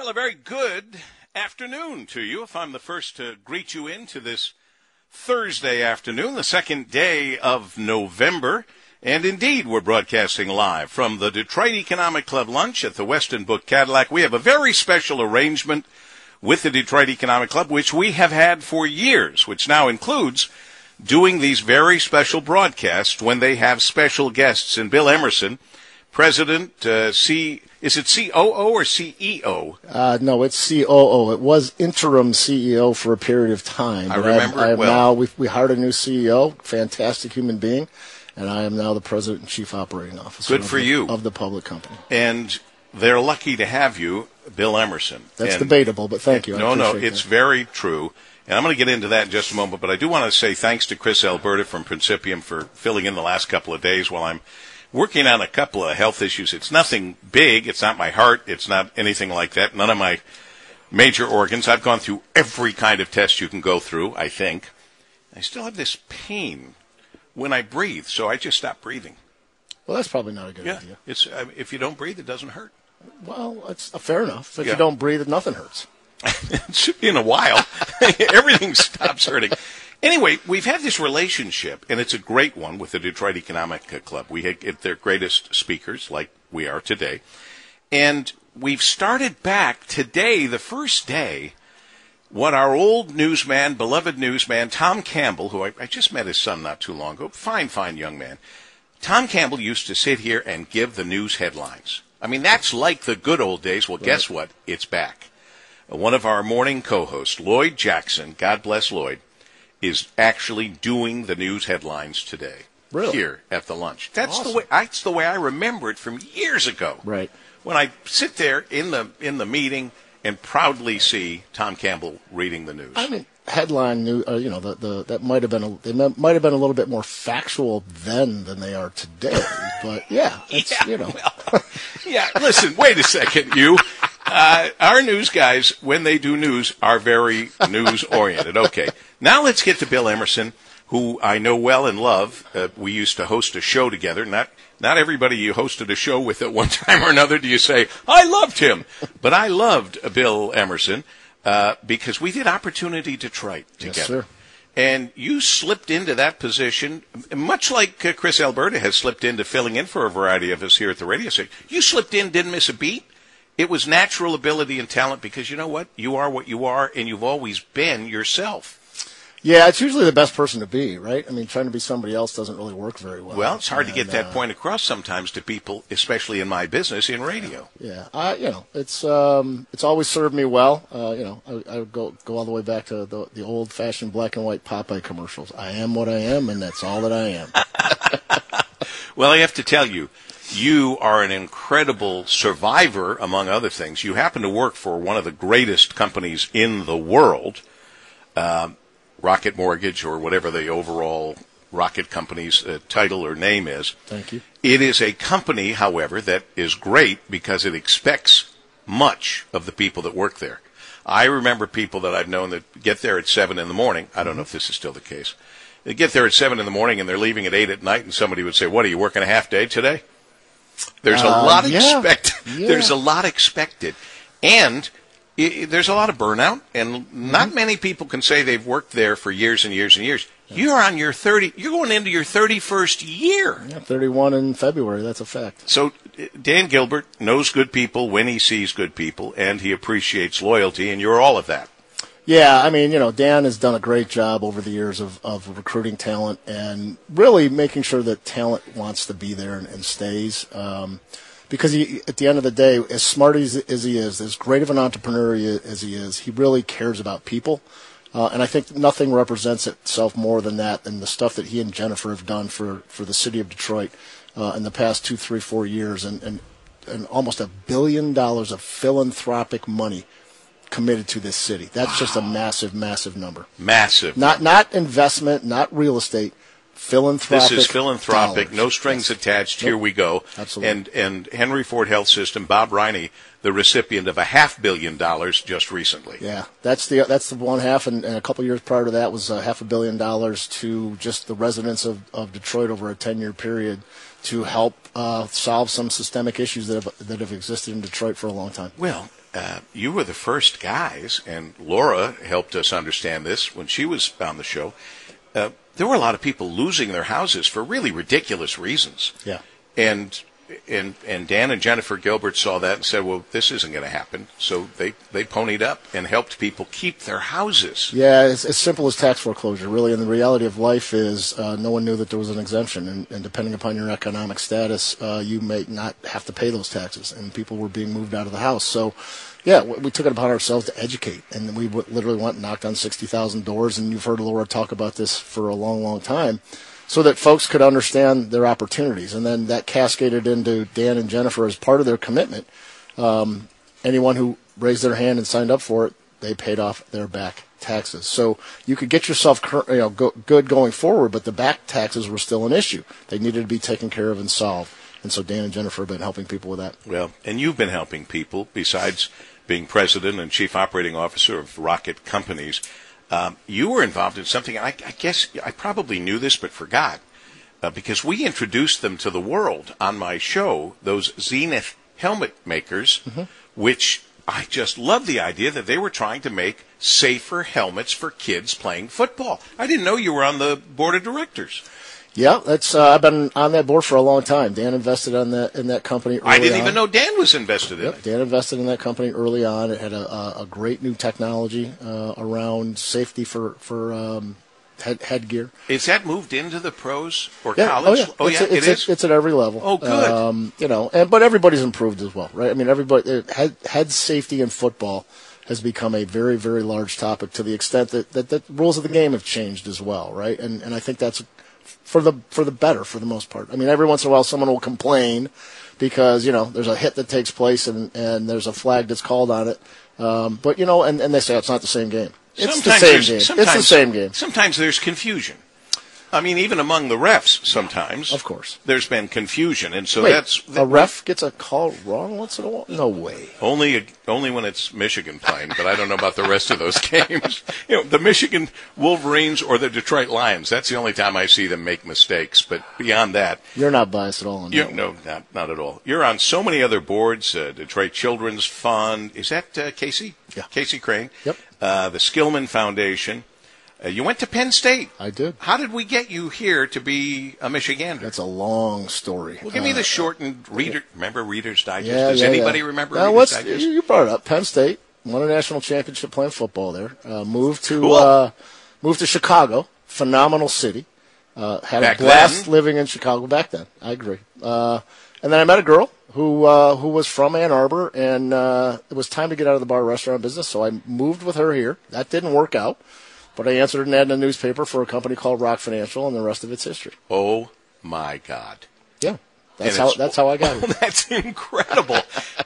Well, a very good afternoon to you. If I'm the first to greet you into this Thursday afternoon, the second day of November. And indeed, we're broadcasting live from the Detroit Economic Club lunch at the Westin Book Cadillac. We have a very special arrangement with the Detroit Economic Club, which we have had for years, which now includes doing these very special broadcasts when they have special guests. And Bill Emerson, President, uh, C, is it COO or CEO? Uh, no, it's COO. It was interim CEO for a period of time. I remember I it well. now, we, we hired a new CEO, fantastic human being, and I am now the president and chief operating officer. Good of for the- you. Of the public company. And they're lucky to have you, Bill Emerson. That's And- debatable, but thank you. I No, no, it's that. very true. And I'm going to get into that in just a moment, but I do want to say thanks to Chris Alberta from Principium for filling in the last couple of days while I'm working on a couple of health issues. It's nothing big. It's not my heart. It's not anything like that. None of my major organs. I've gone through every kind of test you can go through, I think. I still have this pain when I breathe, so I just stop breathing. Well, that's probably not a good Yeah. idea. It's, uh, if you don't breathe, it doesn't hurt. Well, it's uh, fair enough. If Yeah. you don't breathe, nothing hurts. it should be in a while. Everything stops hurting. Anyway, we've had this relationship, and it's a great one with the Detroit Economic Club. We get their greatest speakers, like we are today. And we've started back today, the first day, what our old newsman, beloved newsman, Tom Campbell, who I, I just met his son not too long ago, fine, fine young man. Tom Campbell used to sit here and give the news headlines. I mean, that's like the good old days. Well, guess what? It's back. One of our morning co-hosts, Lloyd Jackson, God bless Lloyd, is actually doing the news headlines today. Really? Here at the lunch. That's the way that's the way I remember it from years ago. Right. When I sit there in the in the meeting and proudly see Tom Campbell reading the news. I mean, headline news. Uh, you know, the, the that might have been a, they might might have been a little bit more factual then than they are today. but yeah, it's Yeah, you know, well, yeah. Listen, wait a second, you. Uh, our news guys, when they do news, are very news oriented. Okay, now let's get to Bill Emerson, who I know well and love. Uh, we used to host a show together. Not not everybody you hosted a show with at one time or another do you say I loved him, but I loved uh, Bill Emerson uh, because we did Opportunity Detroit Yes, together. sir. And you slipped into that position, much like uh, Chris Alberta has slipped into filling in for a variety of us here at the radio station. You slipped in, didn't miss a beat. It was natural ability and talent because you know what? You are what you are, and you've always been yourself. Yeah, it's usually the best person to be, right? I mean, trying to be somebody else doesn't really work very well. Well, it's hard to get that uh, point across sometimes to people, especially in my business in radio. Yeah, I, you know, it's um, it's always served me well. Uh, you know, I, I would go go all the way back to the, the old fashioned black and white Popeye commercials. I am what I am, and that's all that I am. Well, I have to tell you, you are an incredible survivor, among other things. You happen to work for one of the greatest companies in the world, um, Rocket Mortgage, or whatever the overall Rocket Company's uh, title or name is. Thank you. It is a company, however, that is great because it expects much of the people that work there. I remember people that I've known that get there at seven in the morning. I don't know if this is still the case. They get there at seven in the morning and they're leaving at eight at night, and somebody would say, "What are you working a half day today?" There's a Uh, lot yeah. expected. Yeah. There's a lot expected, and there's a lot of burnout. And Mm-hmm. not many people can say they've worked there for years and years and years. You're on your thirty. You're going into your thirty-first year. Yeah, 31 in February. That's a fact. So uh, Dan Gilbert knows good people when he sees good people, and he appreciates loyalty, and you're all of that. Yeah, I mean, you know, Dan has done a great job over the years of, of recruiting talent and really making sure that talent wants to be there and, and stays. Um, because he, at the end of the day, as smart as, as he is, as great of an entrepreneur he as he is, he really cares about people. Uh, and I think nothing represents itself more than that, than the stuff that he and Jennifer have done for, for the city of Detroit uh, in the past two, three, four years, and, and, and almost a billion dollars of philanthropic money committed to this city. That's just a massive, massive number. Massive. Not not investment, not real estate. Philanthropic. This is philanthropic, dollars. no strings Yes. attached. Nope. Here we go. Absolutely. And and Henry Ford Health System, Bob Riney, the recipient of a half billion dollars just recently. Yeah, that's the that's the one half, and, and a couple years prior to that was uh, half a billion dollars to just the residents of, of Detroit over a ten year period to help uh, solve some systemic issues that have that have existed in Detroit for a long time. Well, uh, you were the first guys, and Laura helped us understand this when she was on the show. Uh, there were a lot of people losing their houses for really ridiculous reasons. Yeah. And and and Dan and Jennifer Gilbert saw that and said, "Well, this isn't going to happen." So they they ponied up and helped people keep their houses. Yeah, it's as simple as tax foreclosure, really. And the reality of life is, uh, no one knew that there was an exemption, and, and depending upon your economic status, uh, you may not have to pay those taxes. And people were being moved out of the house, so. Yeah, we took it upon ourselves to educate, and we literally went and knocked on 60,000 doors, and you've heard Laura talk about this for a long, long time so that folks could understand their opportunities. And then that cascaded into Dan and Jennifer as part of their commitment. Um, anyone who raised their hand and signed up for it, they paid off their back taxes. So you could get yourself you know, go, good going forward, but the back taxes were still an issue. They needed to be taken care of and solved. And so Dan and Jennifer have been helping people with that. Well, and you've been helping people besides being president and chief operating officer of Rocket Companies. Um, you were involved in something. I, I, guess I probably knew this, but forgot uh, because we introduced them to the world on my show. Those Xenith helmet makers, mm-hmm. which I just love the idea that they were trying to make safer helmets for kids playing football. I didn't know you were on the board of directors. Yeah, that's uh, I've been on that board for a long time. Dan invested on that in that company. I didn't on. even know Dan was invested in yep, it. Dan invested in that company early on. It had a, a, a great new technology uh, around safety for for um, head, headgear. Is that moved into the pros or yeah. college? Oh yeah, oh, it's, yeah it's, it is. It's at every level. Oh, good. Um, you know, and but everybody's improved as well, right? I mean, everybody head, head safety in football has become a very, very large topic to the extent that, that the rules of the game have changed as well, right? And and I think that's for the for the better for the most part. I mean, every once in a while someone will complain because you know there's a hit that takes place and and there's a flag that's called on it. Um, but you know, and, and they say it's not the same game. It's sometimes the same game. It's the same game. Sometimes there's confusion. I mean, even among the refs, sometimes, of course, there's been confusion, and so Wait, that's a ref gets a call wrong once in a while. No way. Only only when it's Michigan playing, but I don't know about the rest of those games. You know, the Michigan Wolverines or the Detroit Lions. That's the only time I see them make mistakes. But beyond that, you're not biased at all. On you. No, not not at all. You're on so many other boards. Uh, Detroit Children's Fund. Is that uh, Casey? Yeah. Casey Crane. Yep. Uh, the Skillman Foundation. Uh, you went to Penn State. I did. How did we get you here to be a Michigander? That's a long story. Well, give me the shortened reader. Remember Reader's Digest? Yeah, Does yeah, anybody yeah. remember now, Reader's Digest? You brought it up. Penn State won a national championship playing football there. Uh, moved to Cool. uh, moved to Chicago. Phenomenal city. Uh, had Back a blast then? living in Chicago back then. I agree. Uh, and then I met a girl who uh, who was from Ann Arbor, and uh, it was time to get out of the bar restaurant business. So I moved with her here. That didn't work out, but I answered an ad in a newspaper for a company called Rock Financial, and the rest of it's history. Oh my God! Yeah, that's how that's how I got here. that's incredible,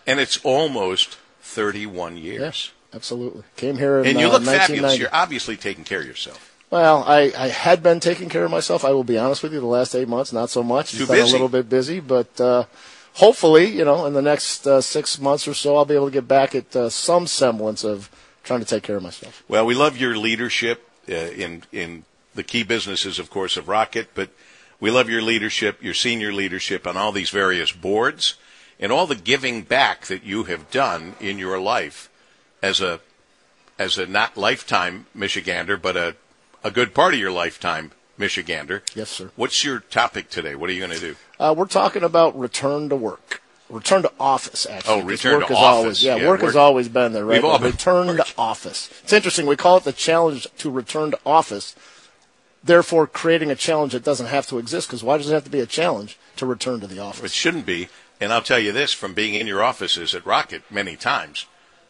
and it's almost 31 years. Yes, absolutely. Came here in And you uh, look fabulous. You're obviously taking care of yourself. Well, I, I had been taking care of myself. I will be honest with you. The last eight months, not so much. It's Too been busy. a little bit busy, but uh, hopefully, you know, in the next uh, six months or so, I'll be able to get back at uh, some semblance of trying to take care of myself. Well, we love your leadership uh, in in the key businesses, of course, of Rocket, but we love your leadership, your senior leadership on all these various boards, and all the giving back that you have done in your life as a as a not lifetime Michigander, but a a good part of your lifetime Michigander. Yes, sir. What's your topic today? What are you going to do? Uh, we're talking about return to work. Return to office, actually. Oh, return work to office. Always, yeah, Yeah, work has always been there, right? We've all been return to office. It's interesting. We call it the challenge to return to office. Therefore, creating a challenge that doesn't have to exist. Because why does it have to be a challenge to return to the office? It shouldn't be. And I'll tell you this from being in your offices at Rocket many times.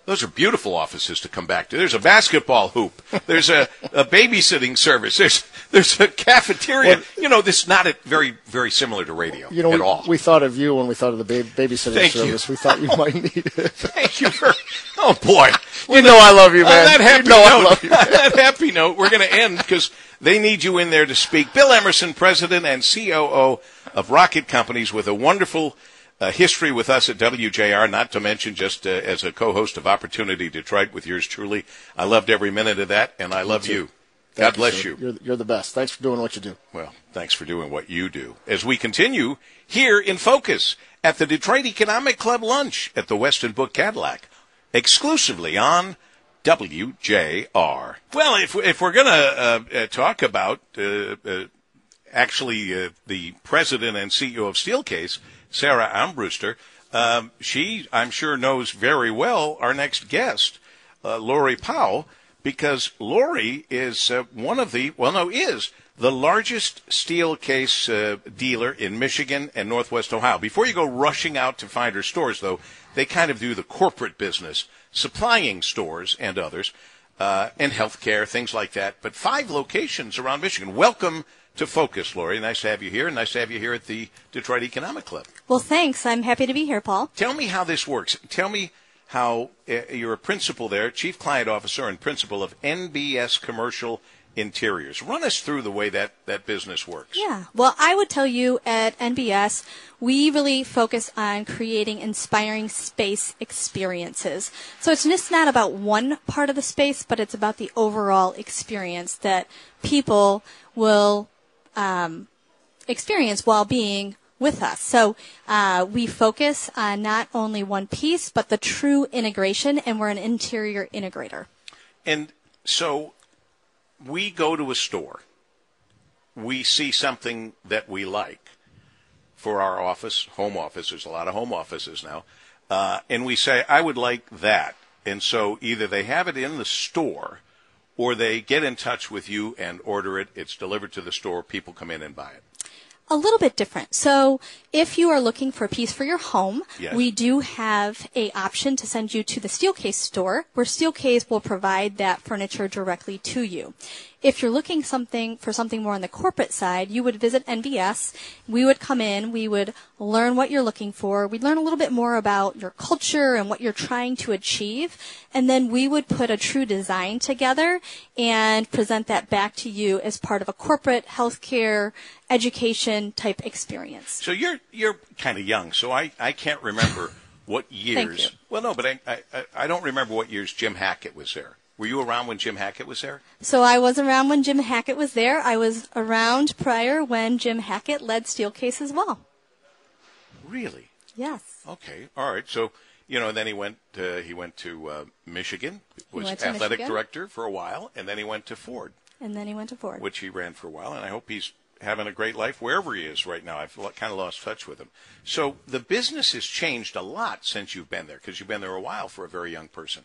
Those are beautiful offices to come back to. There's a basketball hoop. There's a, a babysitting service. There's there's a cafeteria. Well- you know, this is not a, very very similar to radio You know, at we, all. we thought of you when we thought of the bab- babysitting Thank you. service. We thought you might need it. Thank you for. Oh boy. you know I love you, On man. that happy you know I note, love you. on that happy note, we're going to end because they need you in there to speak. Bill Emerson, President and COO of Rocket Companies, with a wonderful uh, history with us at WJR. Not to mention just uh, as a co-host of Opportunity Detroit with yours truly. I loved every minute of that, and I love too. you. Thank God bless sir. you. You're, you're the best. Thanks for doing what you do. Well, thanks for doing what you do. As we continue here in focus at the Detroit Economic Club lunch at the Westin Book Cadillac. exclusively on WJR. Well, if, if we're going to uh, uh, talk about uh, uh actually uh, the president and CEO of Steelcase, Sarah Armbruster, um, she, I'm sure, knows very well our next guest, uh, Lori Powell, because Lori is one of the, well, no, is the largest Steelcase uh, dealer in Michigan and Northwest Ohio. Before you go rushing out to find her stores, though, they kind of do the corporate business, supplying stores and others, uh, and healthcare, things like that. But five locations around Michigan. Welcome to Focus, Lori. Nice to have you here. And nice to have you here at the Detroit Economic Club. Well, thanks. I'm happy to be here, Paul. Tell me how this works. Tell me how uh, you're a principal there, chief client officer and principal of NBS Commercial interiors. Run us through the way that, that business works. Yeah. Well, I would tell you at NBS, we really focus on creating inspiring space experiences. So it's just not about one part of the space, but it's about the overall experience that people will um, experience while being with us. So uh, we focus on not only one piece, but the true integration, and we're an interior integrator. And so we go to a store, we see something that we like for our office, home office. There's a lot of home offices now, uh, and we say, "I would like that." And so either they have it in the store, or they get in touch with you and order it. It's delivered to the store. People come in and buy it a little bit different. So if you are looking for a piece for your home, yes. we do have a option to send you to the Steelcase store where Steelcase will provide that furniture directly to you. If you're looking something for something more on the corporate side, you would visit NBS. We would come in, we would learn what you're looking for. We'd learn a little bit more about your culture and what you're trying to achieve. And then we would put a true design together and present that back to you as part of a corporate healthcare education type experience. So you're you're kind of young, so I, I can't remember what years. Well, no, but I, I I don't remember what years Jim Hackett was there. Were you around when Jim Hackett was there? So I was around when Jim Hackett was there. I was around prior when Jim Hackett led Steelcase as well. Really? Yes. Okay. All right. So you know, and then he went to, he went to uh, Michigan, was athletic Michigan. director for a while, and then he went to Ford. And then he went to Ford, which he ran for a while, and I hope he's having a great life wherever he is right now. I've kind of lost touch with him. So the business has changed a lot since you've been there because you've been there a while for a very young person.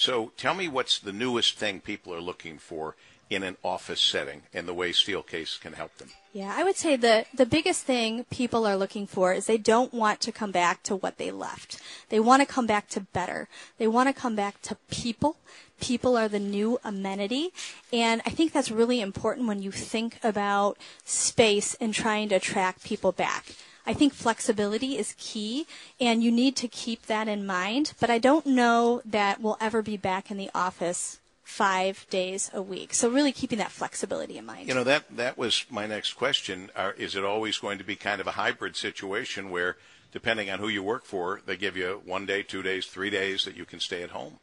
So tell me what's the newest thing people are looking for in an office setting and the way Steelcase can help them. Yeah, I would say the the biggest thing people are looking for is they don't want to come back to what they left. They want to come back to better. They want to come back to people. People are the new amenity, and I think that's really important when you think about space and trying to attract people back. I think flexibility is key, and you need to keep that in mind. But I don't know that we'll ever be back in the office five days a week. So really keeping that flexibility in mind. You know that that was my next question. Are, is it always going to be kind of a hybrid situation where, depending on who you work for, they give you one day, two days, three days that you can stay at home?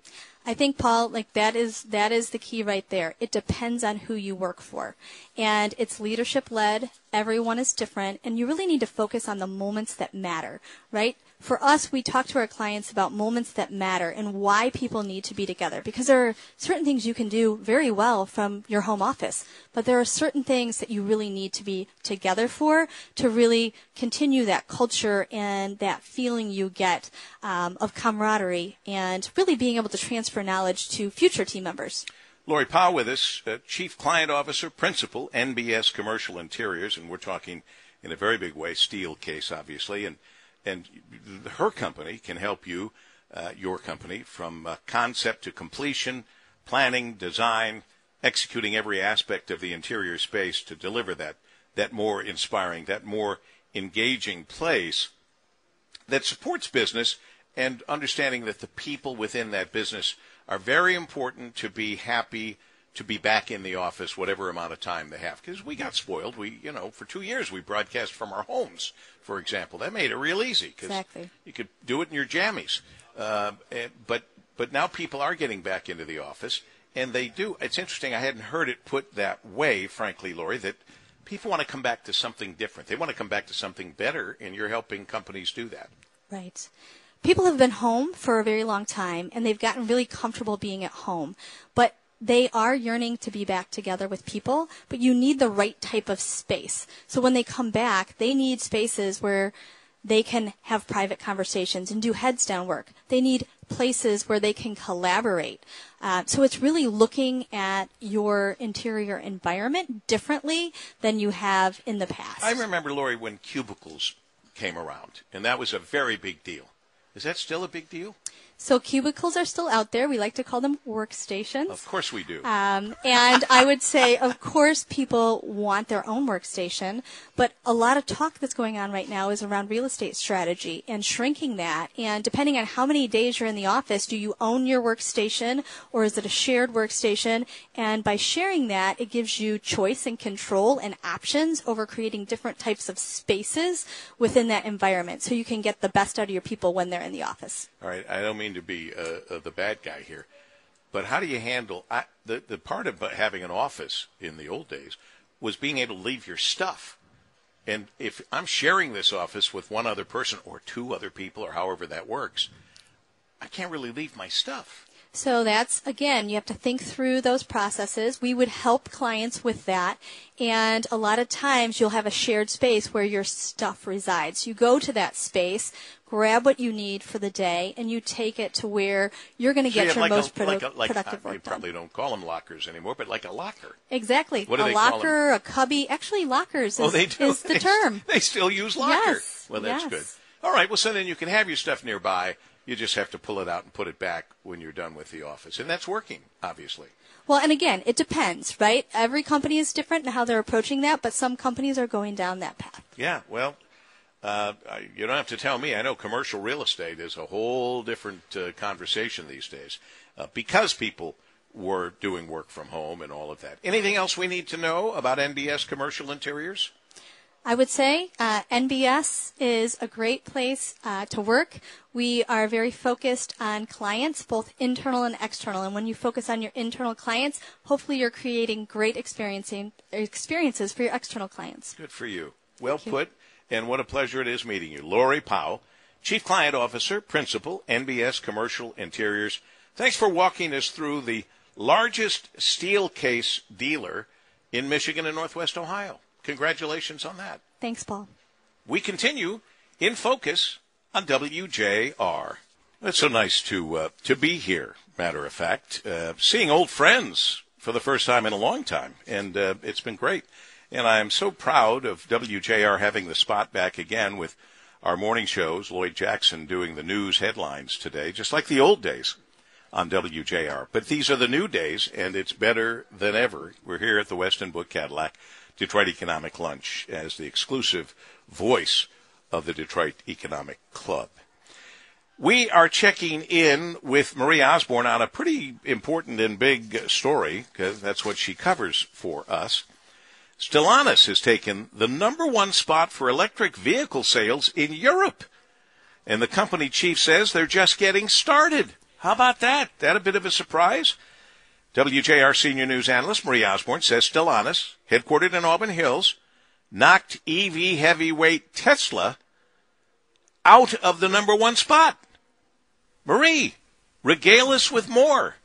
I think Paul, like that is that is the key right there. It depends on who you work for. And it's leadership led. Everyone is different and you really need to focus on the moments that matter, right? For us, we talk to our clients about moments that matter and why people need to be together because there are certain things you can do very well from your home office, but there are certain things that you really need to be together for to really continue that culture and that feeling you get um, of camaraderie and really being able to transfer knowledge to future team members. Lori Powell with us, uh, Chief Client Officer, Principal, NBS Commercial Interiors, and we're talking in a very big way, Steelcase, obviously, and and her company can help you, uh, your company, from uh, concept to completion, planning, design, executing every aspect of the interior space to deliver that that more inspiring, that more engaging place that supports business and understanding that the people within that business are very important to be happy to be back in the office whatever amount of time they have because we got spoiled. We you know for two years we broadcast from our homes for example. That made it real easy because exactly. you could do it in your jammies. Uh, and, but but now people are getting back into the office and they do. It's interesting i hadn't heard it put that way frankly lori that people want to come back to something different. They want to come back to something better and you're helping companies do that. Right. People have been home for a very long time and they've gotten really comfortable being at home. But they are yearning to be back together with people, but you need the right type of space. So when they come back, they need spaces where they can have private conversations and do heads down work. They need places where they can collaborate. Uh, so it's really looking at your interior environment differently than you have in the past. I remember, Lori, when cubicles came around, and that was a very big deal. Is that still a big deal? So cubicles are still out there. We like to call them workstations. Of course we do. Um, and I would say, of course, people want their own workstation, but a lot of talk that's going on right now is around real estate strategy and shrinking that. And depending on how many days you're in the office, do you own your workstation or is it a shared workstation? And by sharing that, it gives you choice and control and options over creating different types of spaces within that environment so you can get the best out of your people when they're in the office. All right, I don't mean to be uh, uh, the bad guy here, but how do you handle I, the the part of having an office in the old days was being able to leave your stuff. And if I'm sharing this office with one other person or two other people or however that works, I can't really leave my stuff. So that's, again, you have to think through those processes. We would help clients with that. And a lot of times you'll have a shared space where your stuff resides. You go to that space, grab what you need for the day, and you take it to where you're going to So get you your like most a, like a, like productive you work done. probably don't call them lockers anymore, but like a locker. Exactly. What do a they call locker, a cubby. Actually, lockers oh, is, oh, they do. is the They- term. They still use locker. Yes, Well, that's yes. good. All right. Well, so then you can have your stuff nearby. You just have to pull it out and put it back when you're done with the office, and that's working, obviously. Well, and again, it depends, right? Every company is different in how they're approaching that, but some companies are going down that path. Yeah. Well, uh, you don't have to tell me. I know commercial real estate is a whole different uh, conversation these days uh, because people were doing work from home and all of that. Anything else we need to know about NBS commercial interiors? I would say uh, NBS is a great place uh, to work. We are very focused on clients, both internal and external. And when you focus on your internal clients, hopefully you're creating great experiencing experiences for your external clients. Good for you. Well put, and what a pleasure it is meeting you. Lori Powell, Chief Client Officer, Principal, NBS Commercial Interiors. Thanks for walking us through the largest Steelcase dealer in Michigan and Northwest Ohio. Congratulations on that. Thanks, Paul. We continue in focus on WJR. It's so nice to uh, to be here. Matter of fact, uh, seeing old friends for the first time in a long time, and uh, it's been great. And I'm so proud of WJR having the spot back again with our morning shows. Lloyd Jackson doing the news headlines today, just like the old days on WJR. But these are the new days, and it's better than ever. We're here at the Westin Book Cadillac Detroit Economic Lunch as the exclusive voice of the Detroit Economic Club. We are checking in with Marie Osborne on a pretty important and big story because that's what she covers for us. Stellantis has taken the number one spot for electric vehicle sales in Europe. And the company chief says they're just getting started. How about that? That a bit of a surprise? WJR senior news analyst Marie Osborne says Stellantis, headquartered in Auburn Hills, knocked EV heavyweight Tesla out of the number one spot. Marie, regale us with more.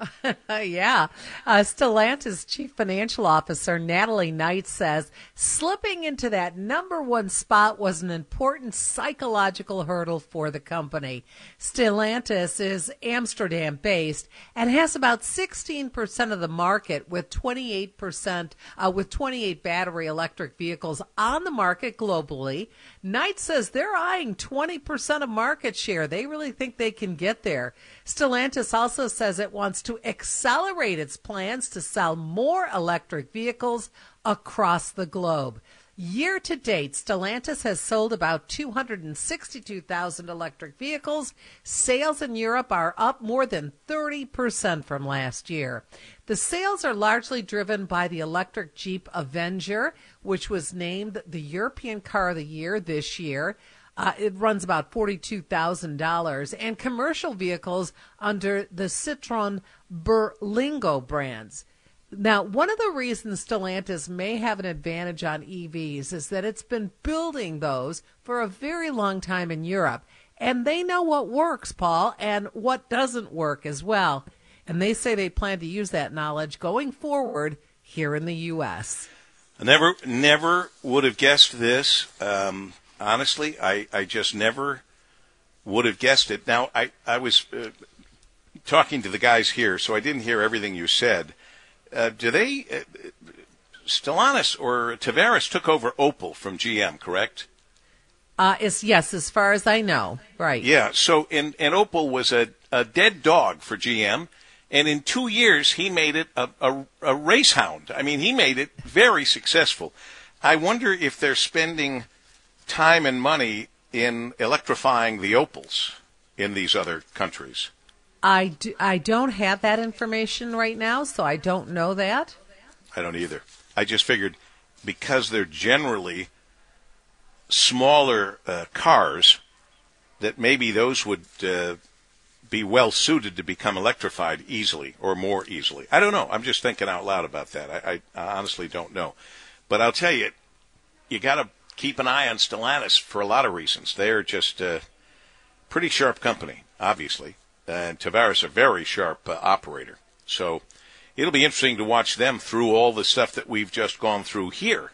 Yeah. Uh, Stellantis Chief Financial Officer Natalie Knight says slipping into that number one spot was an important psychological hurdle for the company. Stellantis is Amsterdam based and has about 16% of the market with 28% uh, with 28 battery electric vehicles on the market globally. Knight says they're eyeing 20% of market share. They really think they can get there. Stellantis also says it wants to accelerate its plans to sell more electric vehicles across the globe. Year to date, Stellantis has sold about 262,000 electric vehicles. Sales in Europe are up more than 30% from last year. The sales are largely driven by the electric Jeep Avenger, which was named the European Car of the Year this year. Uh, it runs about $42,000 and commercial vehicles under the Citroen Berlingo brands. Now, one of the reasons Stellantis may have an advantage on EVs is that it's been building those for a very long time in Europe. and they know what works, Paul, and what doesn't work as well. And they say they plan to use that knowledge going forward here in the U.S. I never, never would have guessed this. Um, honestly, I, I just never would have guessed it. Now, I, I was uh, talking to the guys here, so I didn't hear everything you said. Uh, do they, uh, Stellantis or Tavares took over Opel from GM, correct? Uh, is yes, as far as I know, right? Yeah. So, and, and Opel was a, a dead dog for GM, and in two years he made it a, a, a race hound. I mean, he made it very successful. I wonder if they're spending time and money in electrifying the Opels in these other countries. I, do, I don't have that information right now, so I don't know that. I don't either. I just figured because they're generally smaller uh, cars, that maybe those would uh, be well suited to become electrified easily or more easily. I don't know. I'm just thinking out loud about that. I, I, I honestly don't know. But I'll tell you, you got to keep an eye on Stellantis for a lot of reasons. They're just a pretty sharp company, obviously. And Tavares a very sharp uh, operator. So it'll be interesting to watch them through all the stuff that we've just gone through here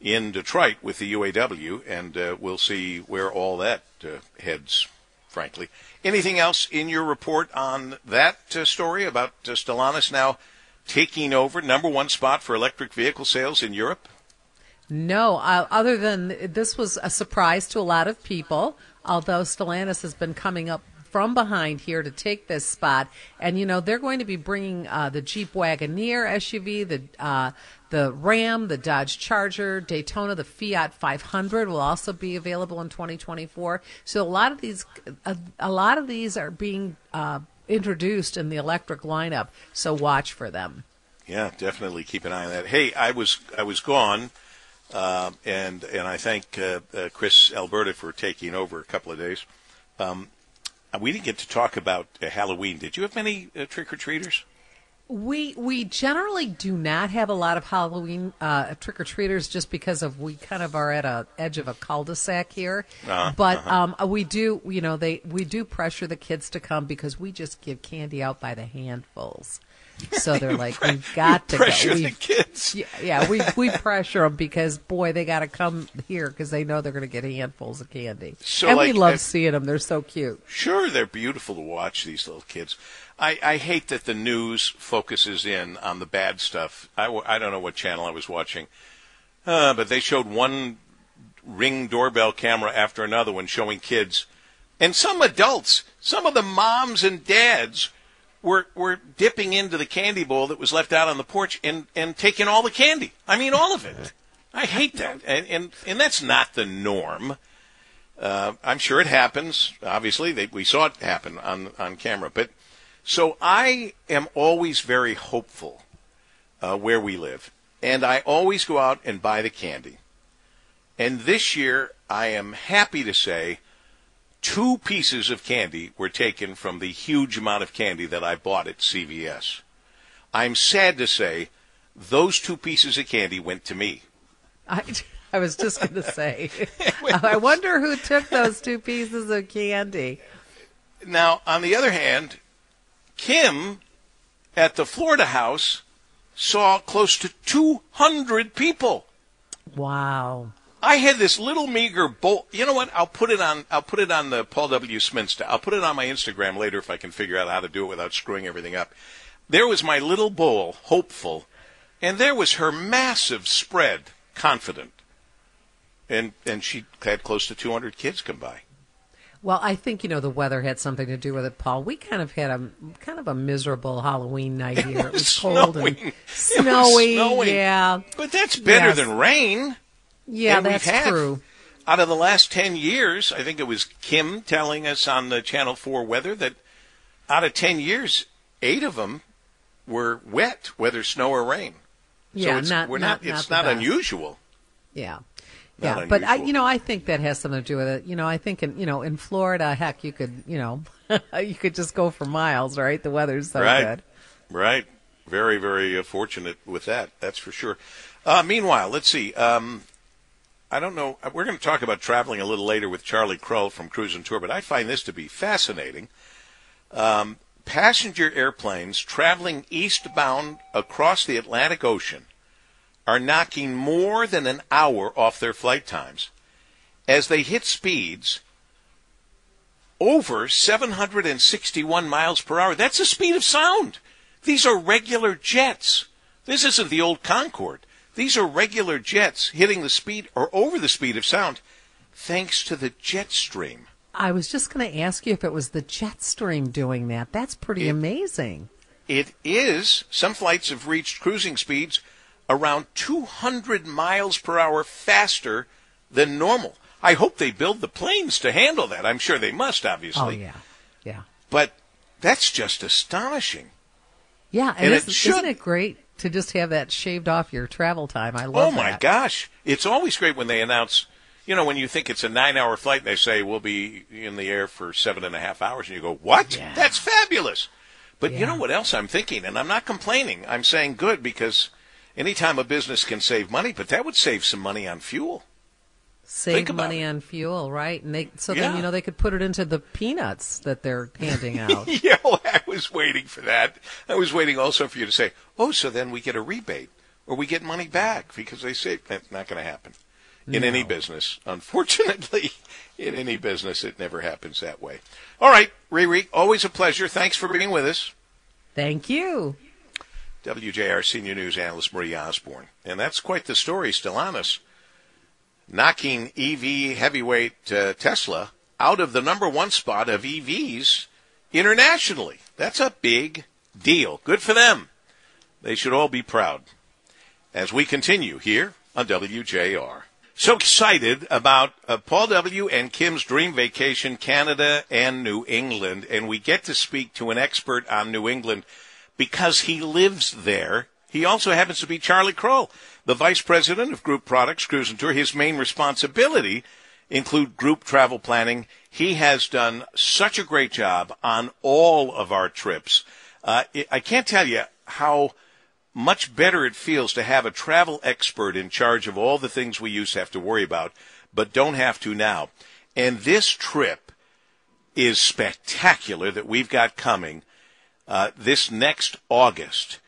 in Detroit with the UAW, and uh, we'll see where all that uh, heads, frankly. Anything else in your report on that uh, story about uh, Stellantis now taking over number one spot for electric vehicle sales in Europe? No, uh, other than this was a surprise to a lot of people, although Stellantis has been coming up from behind here to take this spot. And you know they're going to be bringing uh, the Jeep Wagoneer SUV, the uh, the Ram, the Dodge Charger, Daytona, the Fiat 500 will also be available in 2024. So a lot of these, a, a lot of these are being uh, introduced in the electric lineup. So watch for them. Yeah, definitely keep an eye on that. Hey, I was I was gone. Uh, and and I thank uh, uh, Chris Alberta for taking over a couple of days. Um, we didn't get to talk about uh, Halloween. Did you have many uh, trick or treaters? We we generally do not have a lot of Halloween uh, trick or treaters just because of we kind of are at a edge of a cul-de-sac here. Uh-huh, but uh-huh. um, we do you know they we do pressure the kids to come because we just give candy out by the handfuls. So they're like, we've got to pressure go. the We've- kids. yeah, yeah, we we pressure them because boy, they got to come here because they know they're going to get handfuls of candy. So, and we love uh, seeing them; they're so cute. Sure, they're beautiful to watch. These little kids. I, I hate that the news focuses in on the bad stuff. I, w- I don't know what channel I was watching, uh, but they showed one ring doorbell camera after another one showing kids, and some adults, some of the moms and dads were were dipping into the candy bowl that was left out on the porch and and taking all the candy. I mean, all of it. I hate that, and and, and that's not the norm. Uh, I'm sure it happens. Obviously, they, we saw it happen on on camera. But so I am always very hopeful uh, where we live, and I always go out and buy the candy. And this year, I am happy to say, two pieces of candy were taken from the huge amount of candy that I bought at CVS. I'm sad to say, those two pieces of candy went to me. I, I was just going to say, I wonder who took those two pieces of candy. Now, on the other hand, Kim at the Florida house saw close to 200 people. Wow. I had this little meager bowl. You know what? I'll put it on. I'll put it on the Paul W. Sminster. I'll put it on my Instagram later if I can figure out how to do it without screwing everything up. There was my little bowl, hopeful, and there was her massive spread, confident, and and she had close to 200 kids come by. Well, I think you know the weather had something to do with it, Paul. We kind of had a kind of a miserable Halloween night here. It was, was cold snowing. and It snowy. snowing. Yeah, But that's better Yes. than rain. Yeah, And that's had- true. Out of the last 10 years, I think it was Kim telling us on the Channel 4 weather that out of 10 years, eight of them were wet, whether snow or rain. Yeah, so it's, not we're not, not, it's the not unusual. Yeah. Not yeah, but I, you know, I think that has something to do with it. You know, I think in, you know, in Florida, heck, you could, you know, you could just go for miles, right? The weather's so right. good. Right. Very, very uh, fortunate with that. That's for sure. Uh, meanwhile, let's see. Um, I don't know. We're going to talk about traveling a little later with Charlie Krull from Cruise and Tour, but I find this to be fascinating. Um, passenger airplanes traveling eastbound across the Atlantic Ocean are knocking more than an hour off their flight times as they hit speeds over 761 miles per hour. That's the speed of sound. These are regular jets. This isn't the old Concorde. These are regular jets hitting the speed or over the speed of sound thanks to the jet stream. I was just going to ask you if it was the jet stream doing that. That's pretty It- amazing. It is. Some flights have reached cruising speeds around 200 miles per hour faster than normal. I hope they build the planes to handle that. I'm sure they must, obviously. Oh yeah, yeah, But that's just astonishing. yeah. And, And it should- isn't it great to just have that shaved off your travel time? I love. Oh my that. gosh. It's always great when they announce, you know, when you think it's a nine hour flight and they say we'll be in the air for seven and a half hours and you go, what? Yeah. That's fabulous. But you know what else I'm thinking? And I'm not complaining. I'm saying good because anytime a business can save money, but that would save some money on fuel. Save money it. on fuel, right? And they so then you know they could put it into the peanuts that they're handing out. yeah, well, I was waiting for that. I was waiting also for you to say, oh, so then we get a rebate or we get money back because they say that's not going to happen in any business. Unfortunately, in any business, it never happens that way. All right, Riri, always a pleasure. Thanks for being with us. Thank you. WJR senior news analyst Marie Osborne. And that's quite the story Stellantis. Knocking EV heavyweight uh, Tesla out of the number one spot of EVs internationally. That's a big deal. Good for them. They should all be proud. As we continue here on WJR. So excited about uh, Paul W. and Kim's dream vacation, Canada and New England. And we get to speak to an expert on New England because he lives there. He also happens to be Charlie Kroll, the vice president of Group Products Cruise and Tour. His main responsibility include group travel planning. He has done such a great job on all of our trips. Uh, I- can't tell you how much better it feels to have a travel expert in charge of all the things we used to have to worry about, but don't have to now. And this trip is spectacular that we've got coming uh, this next August.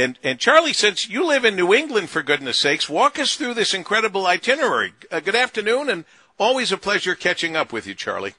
And and Charlie, since you live in New England, for goodness sakes, walk us through this incredible itinerary. Uh, good afternoon, and always a pleasure catching up with you, Charlie.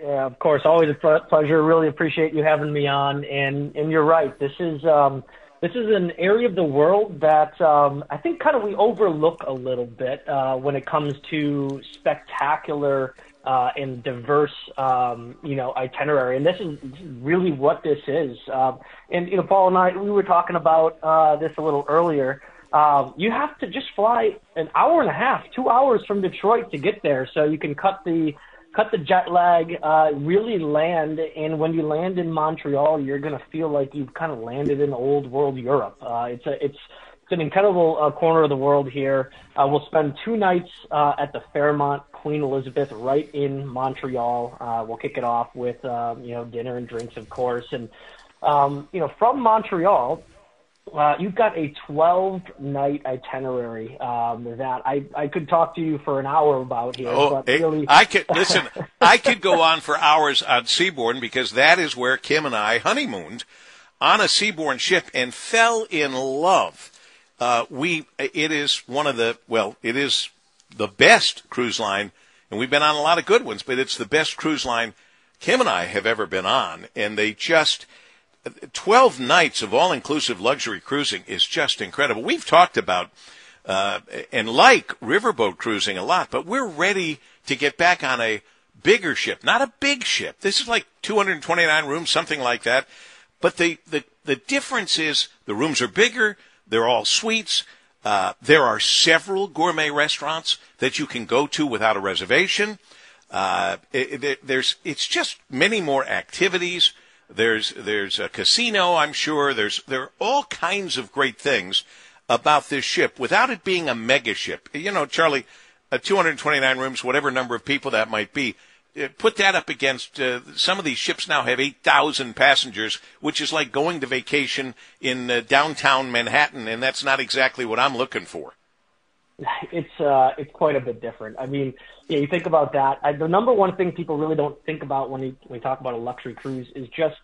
Yeah, of course, always a ple- pleasure. Really appreciate you having me on. And and you're right. This is um, this is an area of the world that um, I think kind of we overlook a little bit uh, when it comes to spectacular uh, and diverse, um, you know, itinerary. And this is really what this is. Um, and you know, Paul and I we were talking about uh, this a little earlier. Um, you have to just fly an hour and a half, two hours from Detroit to get there, so you can cut the cut the jet lag, uh, really land, and when you land in Montreal, you're going to feel like you've kind of landed in old world Europe. Uh, it's a, it's, it's an incredible uh, corner of the world here. Uh, we'll spend two nights uh, at the Fairmont Queen Elizabeth right in Montreal. Uh, we'll kick it off with, um, you know, dinner and drinks, of course. And, um, you know, from Montreal, uh, you've got a 12 night itinerary um, that I, I could talk to you for an hour about here. Oh, but eh, really, I could listen. I could go on for hours on Seabourn because that is where Kim and I honeymooned on a Seabourn ship and fell in love. Uh, we it is one of the well, it is the best cruise line, and we've been on a lot of good ones, but it's the best cruise line Kim and I have ever been on, and they just. 12 nights of all inclusive luxury cruising is just incredible. We've talked about uh, and like riverboat cruising a lot, but we're ready to get back on a bigger ship, not a big ship. This is like 229 rooms, something like that. But the, the, the difference is the rooms are bigger, they're all suites. Uh, there are several gourmet restaurants that you can go to without a reservation. Uh, it, it, there's, it's just many more activities. There's, there's a casino, I'm sure. There's, there are all kinds of great things about this ship without it being a mega ship. You know, Charlie, uh, 229 rooms, whatever number of people that might be. Uh, Put that up against uh, some of these ships now have 8,000 passengers, which is like going to vacation in uh, downtown Manhattan, and that's not exactly what I'm looking for. it's uh, it's quite a bit different. I mean, yeah, you think about that. I, the number one thing people really don't think about when, you, when we talk about a luxury cruise is just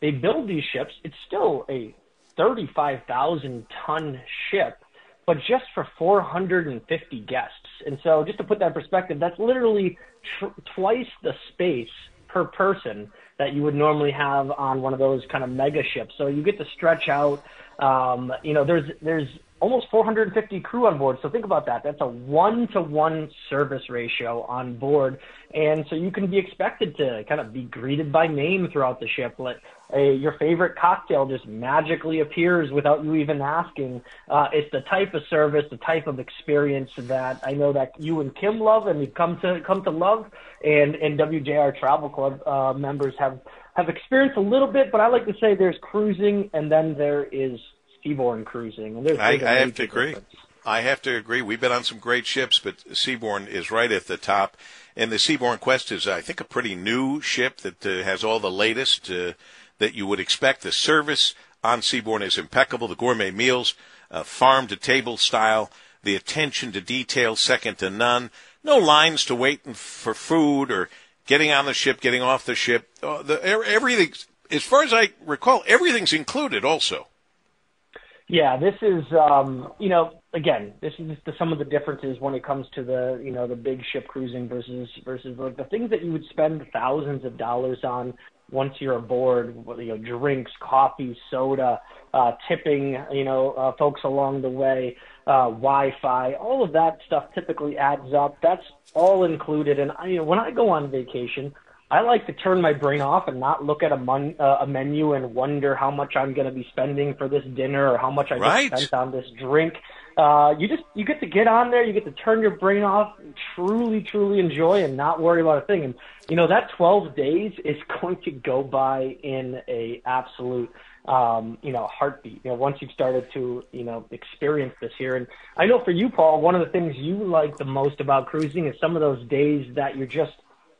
they build these ships. It's still a 35,000 ton ship, but just for 450 guests. And so, just to put that in perspective, that's literally tr- twice the space per person that you would normally have on one of those kind of mega ships. So you get to stretch out. Um, you know, there's there's almost 450 crew on board. So think about that. That's a one to one service ratio on board. And so you can be expected to kind of be greeted by name throughout the ship. Let a, your favorite cocktail just magically appears without you even asking. Uh, it's the type of service, the type of experience that I know that you and Kim love and you've come to come to love. And and WJR Travel Club uh, members have have experienced a little bit, but I like to say there's cruising and then there is Seabourn cruising. And there's, I, I have to agree. Difference. I have to agree. We've been on some great ships, but Seabourn is right at the top. And the Seabourn Quest is, I think, a pretty new ship that uh, has all the latest uh, that you would expect. The service on Seabourn is impeccable. The gourmet meals, uh, farm to table style, the attention to detail second to none. No lines to wait for food or getting on the ship, getting off the ship. Uh, the, everything, as far as I recall, everything's included also. Yeah, this is um, you know again this is the, some of the differences when it comes to the you know the big ship cruising versus versus like the things that you would spend thousands of dollars on once you're aboard. You know, drinks, coffee, soda, uh, tipping. You know, uh, folks along the way, uh, Wi-Fi, all of that stuff typically adds up. That's all included. And I, you know, when I go on vacation, I like to turn my brain off and not look at a, mon- uh, a menu and wonder how much I'm going to be spending for this dinner or how much I right. just spent on this drink. Uh, you just you get to get on there, you get to turn your brain off, and truly, truly enjoy, and not worry about a thing. And you know that 12 days is going to go by in a absolute um, you know, heartbeat. You know, once you've started to, you know, experience this here. And I know for you, Paul, one of the things you like the most about cruising is some of those days that you're just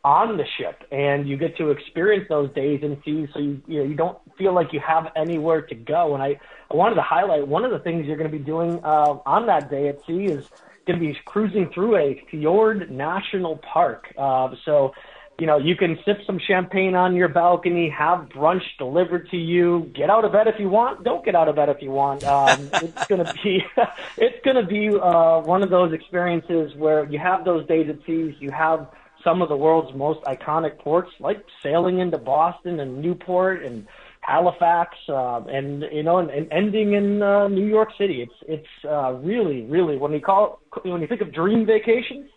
on the ship and you get to experience those days and see so you you know you don't feel like you have anywhere to go and I, I wanted to highlight one of the things you're going to be doing uh, on that day at sea is going to be cruising through a fjord national park uh, so you know you can sip some champagne on your balcony have brunch delivered to you get out of bed if you want don't get out of bed if you want um, it's going to be it's going to be uh, one of those experiences where you have those days at sea you have some of the world's most iconic ports, like sailing into Boston and Newport and Halifax, uh, and you know, and, and ending in uh, New York City. It's it's uh, really, really when you call when you think of dream vacations,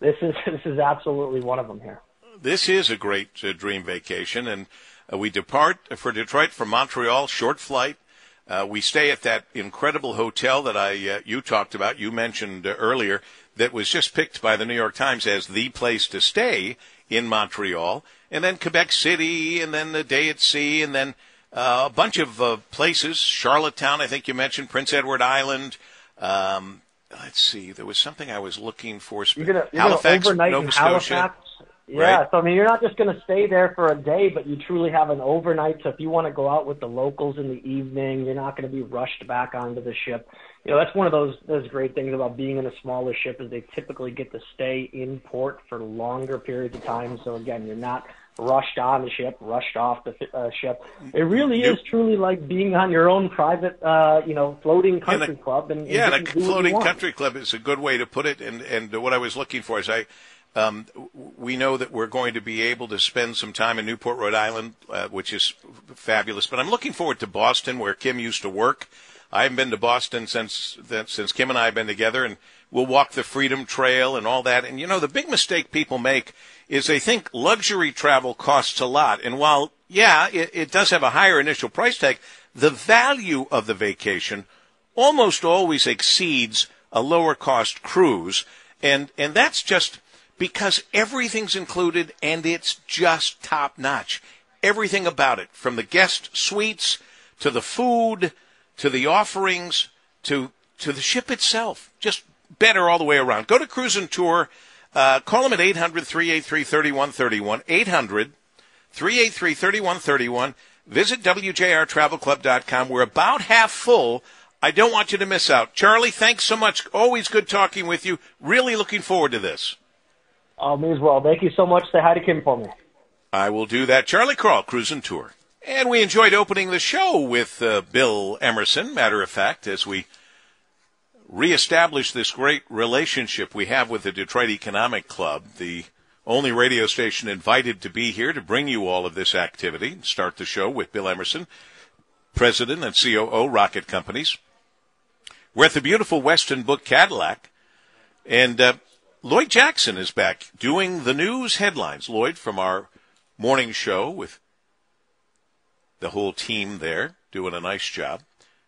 this is this is absolutely one of them here. This is a great uh, dream vacation, and uh, we depart for Detroit from Montreal, short flight. Uh, we stay at that incredible hotel that I uh, you talked about. You mentioned uh, earlier that was just picked by the New York Times as the place to stay in Montreal, and then Quebec City, and then the day at sea, and then uh, a bunch of uh, places. Charlottetown, I think you mentioned, Prince Edward Island. Um, let's see, there was something I was looking for. You're gonna, you're Halifax, overnight Nova Scotia. Halifax. Yeah, right? so I mean, you're not just going to stay there for a day, but you truly have an overnight. So if you want to go out with the locals in the evening, you're not going to be rushed back onto the ship you know that's one of those those great things about being in a smaller ship is they typically get to stay in port for longer periods of time. So again, you're not rushed on the ship, rushed off the uh, ship. It really is truly like being on your own private, uh, you know, floating country a, club. And, and yeah, and a floating country club is a good way to put it. And and what I was looking for is I. Um, we know that we're going to be able to spend some time in Newport, Rhode Island, uh, which is fabulous. But I'm looking forward to Boston, where Kim used to work. I haven't been to Boston since since Kim and I have been together, and we'll walk the Freedom Trail and all that. And you know, the big mistake people make is they think luxury travel costs a lot. And while yeah, it, it does have a higher initial price tag, the value of the vacation almost always exceeds a lower cost cruise, and and that's just because everything's included and it's just top notch. Everything about it, from the guest suites to the food to the offerings, to to the ship itself. Just better all the way around. Go to Cruise and Tour. Uh, call them at 800 383 3131. 800 383 3131. Visit WJRTravelClub.com. We're about half full. I don't want you to miss out. Charlie, thanks so much. Always good talking with you. Really looking forward to this. Oh, me as well. Thank you so much. Say hi to Kim for me. I will do that. Charlie Crawl, Cruise and Tour. And we enjoyed opening the show with uh, Bill Emerson, matter of fact, as we reestablish this great relationship we have with the Detroit Economic Club, the only radio station invited to be here to bring you all of this activity. Start the show with Bill Emerson, President and COO, Rocket Companies. We're at the beautiful Westin Book Cadillac, and uh, Lloyd Jackson is back doing the news headlines. Lloyd from our morning show with the whole team there doing a nice job.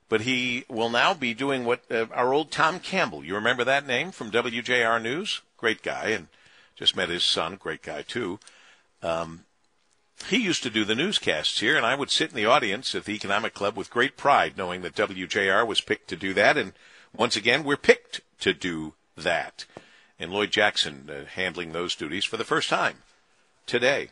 But he will now be doing what uh, our old Tom Campbell. You remember that name from WJR News? Great guy, and just met his son. Great guy too. Um, he used to do the newscasts here, and I would sit in the audience at the Economic Club with great pride, knowing that WJR was picked to do that. And once again, we're picked to do that. And Lloyd Jackson uh, handling those duties for the first time today.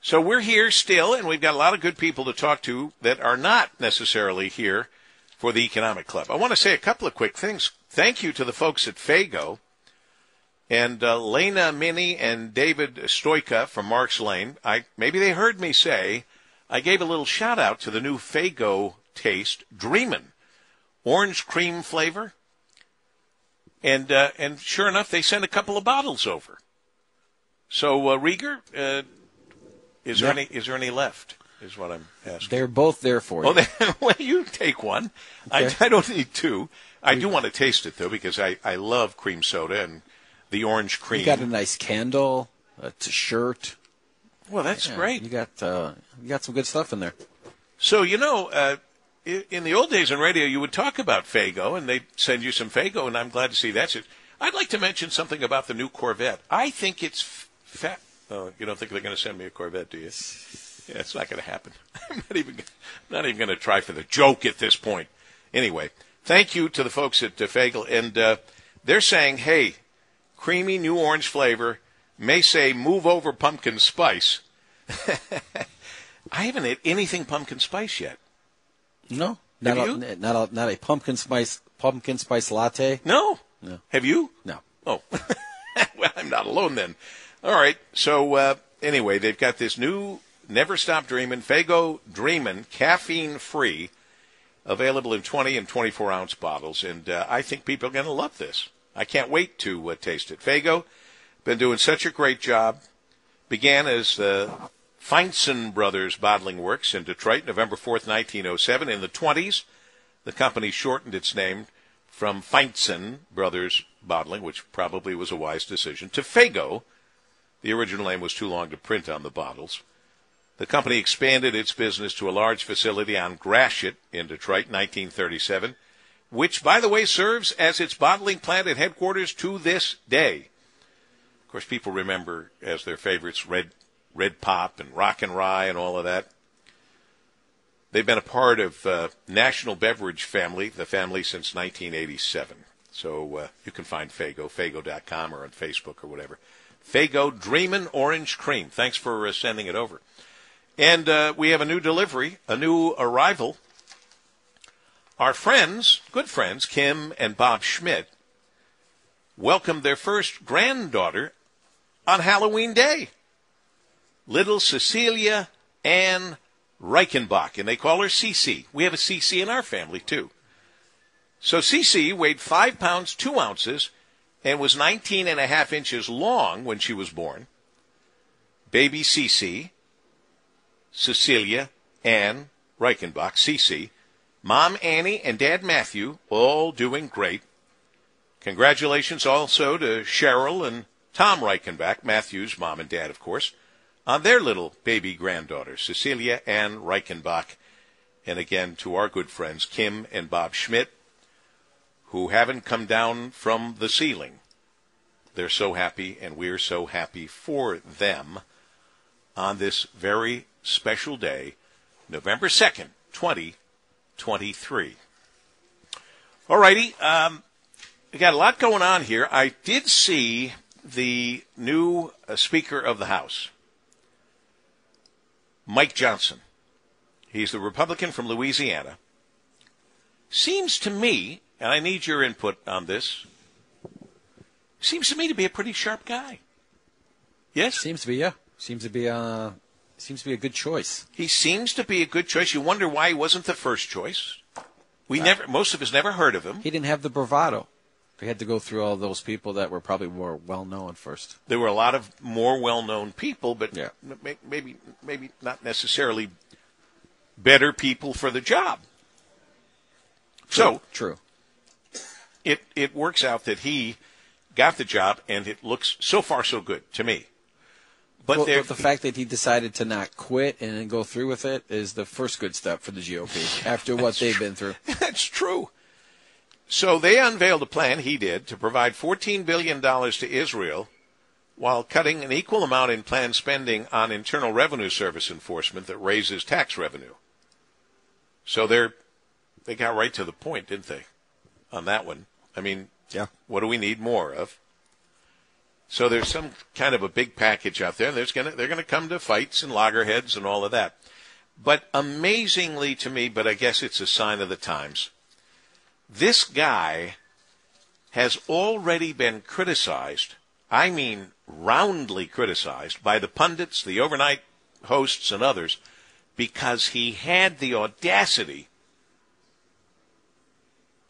So we're here still, and we've got a lot of good people to talk to that are not necessarily here for the Economic Club. I want to say a couple of quick things. Thank you to the folks at Faygo and uh, Lena Minnie and David Stoika from Marx Layne. I maybe they heard me say I gave a little shout out to the new Faygo taste, Dreamin', orange cream flavor, and uh, and sure enough, they sent a couple of bottles over. So uh, Rieger, uh, is there any is there any left? Is what I'm asking. They're both there for you. Oh, they, well, you take one. Okay. I, I don't need two. I do want to taste it though because I, I love cream soda and the orange cream. You got a nice candle, a t- shirt. Well, that's Yeah, great. You got uh, you got some good stuff in there. So you know, uh, in the old days on radio, you would talk about Faygo, and they'd send you some Faygo, and I'm glad to see that's it. I'd like to mention something about the new Corvette. I think it's fat. Oh, you don't think they're going to send me a Corvette, do you? Yeah, it's not going to happen. I'm not even not even going to try for the joke at this point. Anyway, thank you to the folks at uh, Faygo, and uh, they're saying, hey, creamy new orange flavor may say move over pumpkin spice. I haven't had anything pumpkin spice yet. No, not Have a, you? not a, not a pumpkin spice pumpkin spice latte. No. No. Have you? No. Oh. well, I'm not alone then. All right. So uh, anyway, they've got this new Never Stop Dreamin' Faygo Dreamin' caffeine free, available in 20 and 24 ounce bottles, and uh, I think people are going to love this. I can't wait to uh, taste it. Faygo been doing such a great job. Began as the Feigenson Brothers Bottling Works in Detroit, November 4th, 1907. In the 20s, the company shortened its name from Feigenson Brothers Bottling, which probably was a wise decision, to Faygo. The original name was too long to print on the bottles. The company expanded its business to a large facility on Gratiot in Detroit, 1937, which, by the way, serves as its bottling plant and headquarters to this day. Of course, people remember as their favorites Red, Red Pop and Rock and Rye and all of that. They've been a part of uh, National Beverage Family, the family since 1987. So uh, you can find Faygo, faygo.com or on Facebook or whatever. Faygo Dreamin' Orange Cream. Thanks for uh, sending it over. And uh, we have a new delivery, a new arrival. Our friends, good friends, Kim and Bob Schmidt, welcomed their first granddaughter on Halloween Day. Little Cecilia Ann Reichenbach, and they call her Cece. We have a Cece in our family, too. So Cece weighed five pounds, two ounces, and was 19 and a half inches long when she was born. Baby Cece, Cecilia Ann Reichenbach, Cece, Mom Annie, and Dad Matthew, all doing great. Congratulations also to Cheryl and Tom Reichenbach, Matthew's mom and dad, of course, on their little baby granddaughter, Cecilia Ann Reichenbach. And again, to our good friends, Kim and Bob Schmidt, who haven't come down from the ceiling. They're so happy, and we're so happy for them on this very special day, November 2nd, 2023. All righty. Um, we got a lot going on here. I did see the new uh, Speaker of the House, Mike Johnson. He's the Republican from Louisiana. seems to me, and I need your input on this, seems to me to be a pretty sharp guy. Yes? Seems to be, yeah. Seems to be, uh, seems to be a good choice. He seems to be a good choice. You wonder why he wasn't the first choice. We never, most of us never heard of him. He didn't have the bravado. He had to go through all those people that were probably more well known first. There were a lot of more well-known people, but Yeah. maybe, maybe not necessarily better people for the job. So True. it it works out that he got the job, and it looks so far so good to me. But Well, there, the fact that he decided to not quit and then go through with it is the first good step for the GOP after what they've been through. That's true. So they unveiled a plan, he did, to provide $14 billion to Israel while cutting an equal amount in planned spending on Internal Revenue Service enforcement that raises tax revenue. So they're, they got right to the point, didn't they, on that one? I mean, Yeah. what do we need more of? So there's some kind of a big package out there. There's gonna they're gonna come to fights and loggerheads and all of that. But amazingly to me, but I guess it's a sign of the times. This guy has already been criticized. I mean, roundly criticized by the pundits, the overnight hosts, and others, because he had the audacity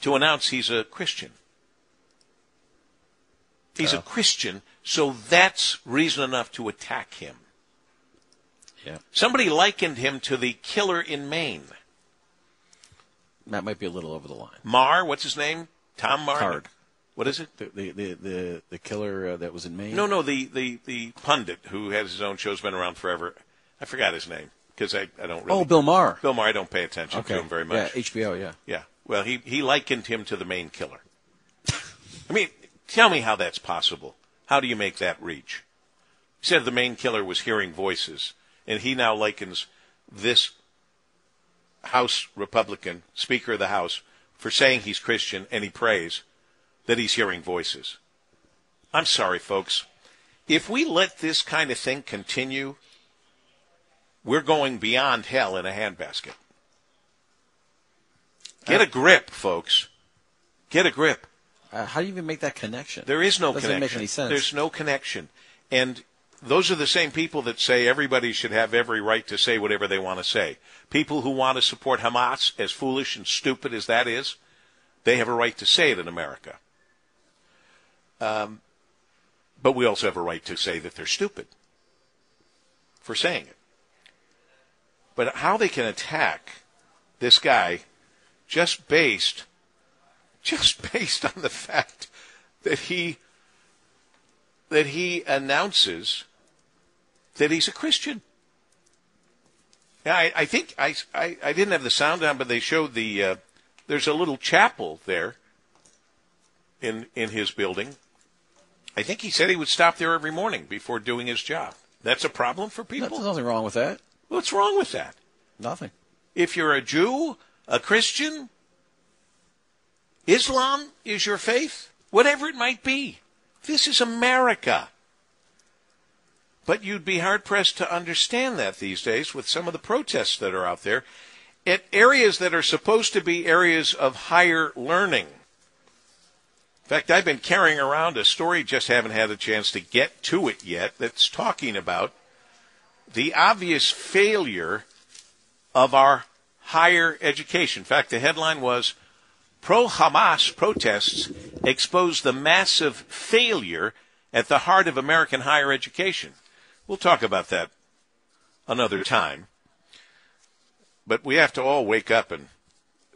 to announce he's a Christian. He's a Christian, so that's reason enough to attack him. Yeah. Somebody likened him to the killer in Maine. That might be a little over the line. Mar, what's his name? Tom Mar. Card. What is it? The the the the, the killer uh, that was in Maine. No, no, the, the, the pundit who has his own show's been around forever. I forgot his name because I, I don't really. Oh, Bill Maher. Bill Maher, I don't pay attention Okay. to him very much. Yeah, HBO. Yeah. Yeah. Well, he, he likened him to the Maine killer. I mean, tell me how that's possible. How do you make that reach? He said the Maine killer was hearing voices, and he now likens this House Republican, Speaker of the House, for saying he's Christian and he prays that he's hearing voices. I'm sorry, folks. If we let this kind of thing continue, we're going beyond hell in a handbasket. Get a grip, folks. Get a grip. Uh, how do you even make that connection? There is no Doesn't connection. make any sense. There's no connection. And those are the same people that say everybody should have every right to say whatever they want to say. People who want to support Hamas, as foolish and stupid as that is, they have a right to say it in America. Um, but we also have a right to say that they're stupid for saying it. But how they can attack this guy just based just based on the fact that he that he announces that he's a Christian. Yeah, I, I think I, I, I didn't have the sound on, but they showed the uh, there's a little chapel there in in his building. I think he said he would stop there every morning before doing his job. That's a problem for people. There's nothing wrong with that. What's wrong with that? Nothing. If you're a Jew, a Christian, Islam is your faith, whatever it might be. This is America. But you'd be hard pressed to understand that these days with some of the protests that are out there at areas that are supposed to be areas of higher learning. In fact, I've been carrying around a story, just haven't had a chance to get to it yet, that's talking about the obvious failure of our higher education. In fact, the headline was Pro Hamas protests expose the massive failure at the heart of American higher education. We'll talk about that another time. But we have to all wake up and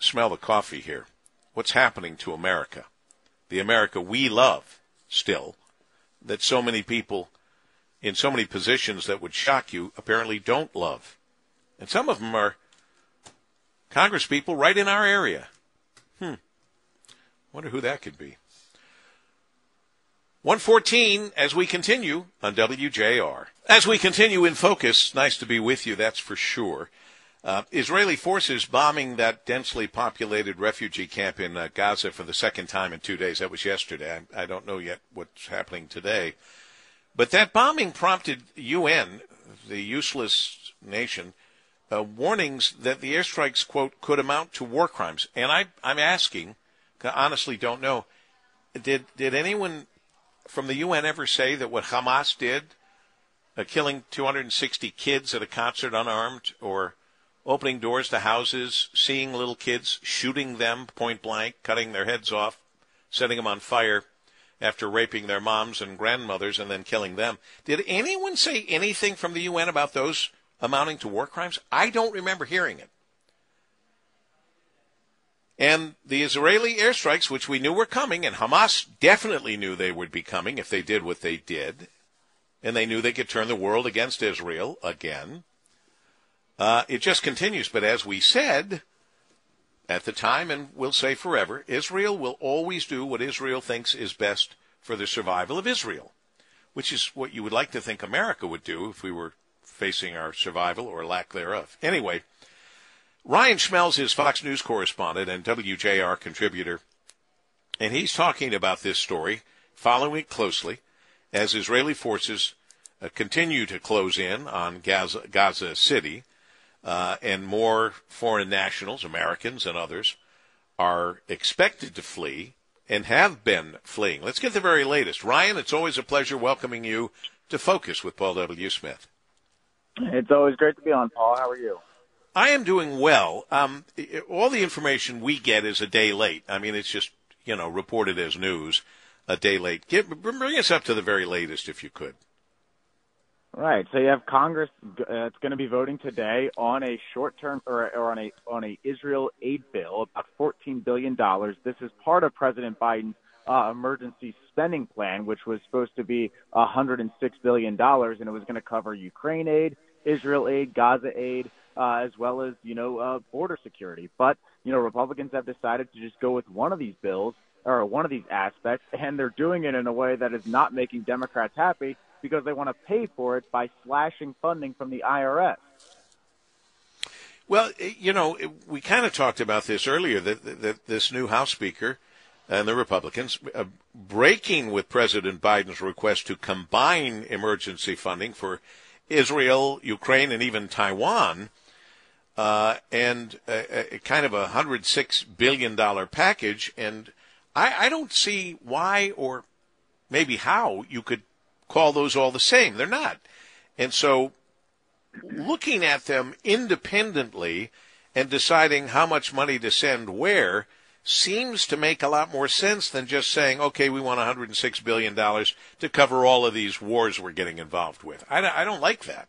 smell the coffee here. What's happening to America? The America we love still, that so many people in so many positions that would shock you apparently don't love. And some of them are congresspeople right in our area. Hmm. Wonder who that could be. 114 as we continue on WJR. As we continue in focus, nice to be with you, that's for sure. Uh, Israeli forces bombing that densely populated refugee camp in uh, Gaza for the second time in two days. That was yesterday. I, I don't know yet what's happening today. But that bombing prompted UN, the useless nation, uh, warnings that the airstrikes, quote, could amount to war crimes. And I, I'm asking, I honestly don't know, did, did anyone from the UN ever say that what Hamas did, uh, killing 260 kids at a concert unarmed, or opening doors to houses, seeing little kids, shooting them point blank, cutting their heads off, setting them on fire after raping their moms and grandmothers and then killing them. Did anyone say anything from the UN about those amounting to war crimes? I don't remember hearing it. And the Israeli airstrikes, which we knew were coming, and Hamas definitely knew they would be coming if they did what they did, and they knew they could turn the world against Israel again. Uh, it just continues. But as we said at the time, and we'll say forever, Israel will always do what Israel thinks is best for the survival of Israel, which is what you would like to think America would do if we were facing our survival or lack thereof. Anyway, Ryan Schmelz is Fox News correspondent and WJR contributor, and he's talking about this story, following it closely as Israeli forces uh, continue to close in on Gaza, Gaza City, uh, and more foreign nationals, Americans and others, are expected to flee and have been fleeing. Let's get the very latest. Ryan, it's always a pleasure welcoming you to Focus with Paul W. Smith. It's always great to be on, Paul. How are you? I am doing well. Um, all the information we get is a day late. I mean, it's just you know reported as news a day late. Get, bring us up to the very latest, if you could. Right. So you have Congress. Uh, going to be voting today on a short-term or, or on a on a Israel aid bill about 14 billion dollars. This is part of President Biden's uh, emergency spending plan, which was supposed to be 106 billion dollars, and it was going to cover Ukraine aid, Israel aid, Gaza aid, uh, as well as you know uh, border security. But you know Republicans have decided to just go with one of these bills or one of these aspects, and they're doing it in a way that is not making Democrats happy because they want to pay for it by slashing funding from the IRS. Well, you know, we kind of talked about this earlier that, that this new House Speaker and the Republicans uh, breaking with President Biden's request to combine emergency funding for Israel, Ukraine, and even Taiwan, uh, and a, a, kind of a hundred six billion dollar package. And I, I don't see why or maybe how you could call those all the same. They're not. And so looking at them independently and deciding how much money to send where seems to make a lot more sense than just saying, okay, we want $106 billion to cover all of these wars we're getting involved with. I, I don't like that.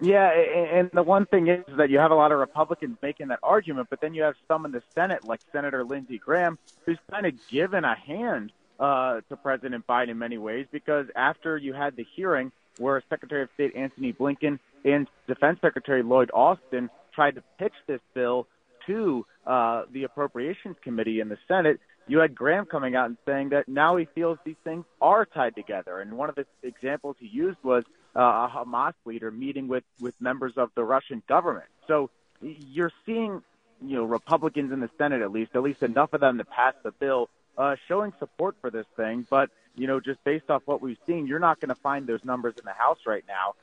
Yeah, and the one thing is that you have a lot of Republicans making that argument, but then you have some in the Senate, like Senator Lindsey Graham, who's kind of given a hand uh, to President Biden in many ways because after you had the hearing where Secretary of State Antony Blinken and Defense Secretary Lloyd Austin tried to pitch this bill to uh, the Appropriations Committee in the Senate, you had Graham coming out and saying that now he feels these things are tied together. And one of the examples he used was a Hamas leader meeting with, with members of the Russian government. So you're seeing, you know, Republicans in the Senate at least, at least enough of them to pass the bill, uh, showing support for this thing. But, you know, just based off what we've seen, you're not going to find those numbers in the House right now.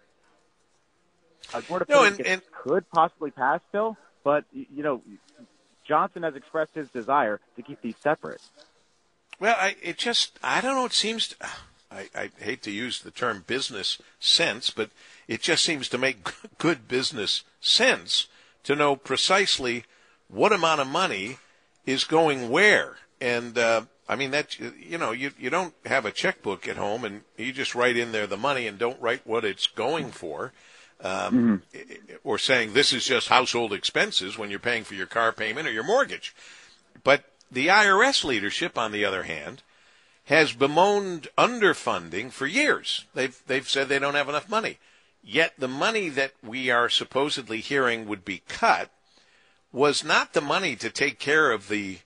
Uh, no, and, and could possibly pass still, but you know, Johnson has expressed his desire to keep these separate. Well, I, it just, I don't know, it seems, to, I, I hate to use the term business sense, but it just seems to make good business sense to know precisely what amount of money is going where. And, uh, I mean that you know you you don't have a checkbook at home and you just write in there the money and don't write what it's going for um, mm-hmm. or saying this is just household expenses when you're paying for your car payment or your mortgage. But the IRS leadership, on the other hand, has bemoaned underfunding for years. They've they've said they don't have enough money. Yet the money that we are supposedly hearing would be cut was not the money to take care of the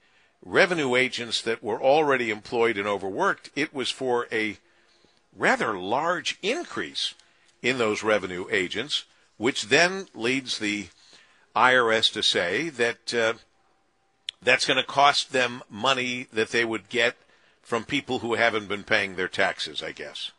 revenue agents that were already employed and overworked. It was for a rather large increase in those revenue agents, which then leads the IRS to say that uh, that's going to cost them money that they would get from people who haven't been paying their taxes, I guess.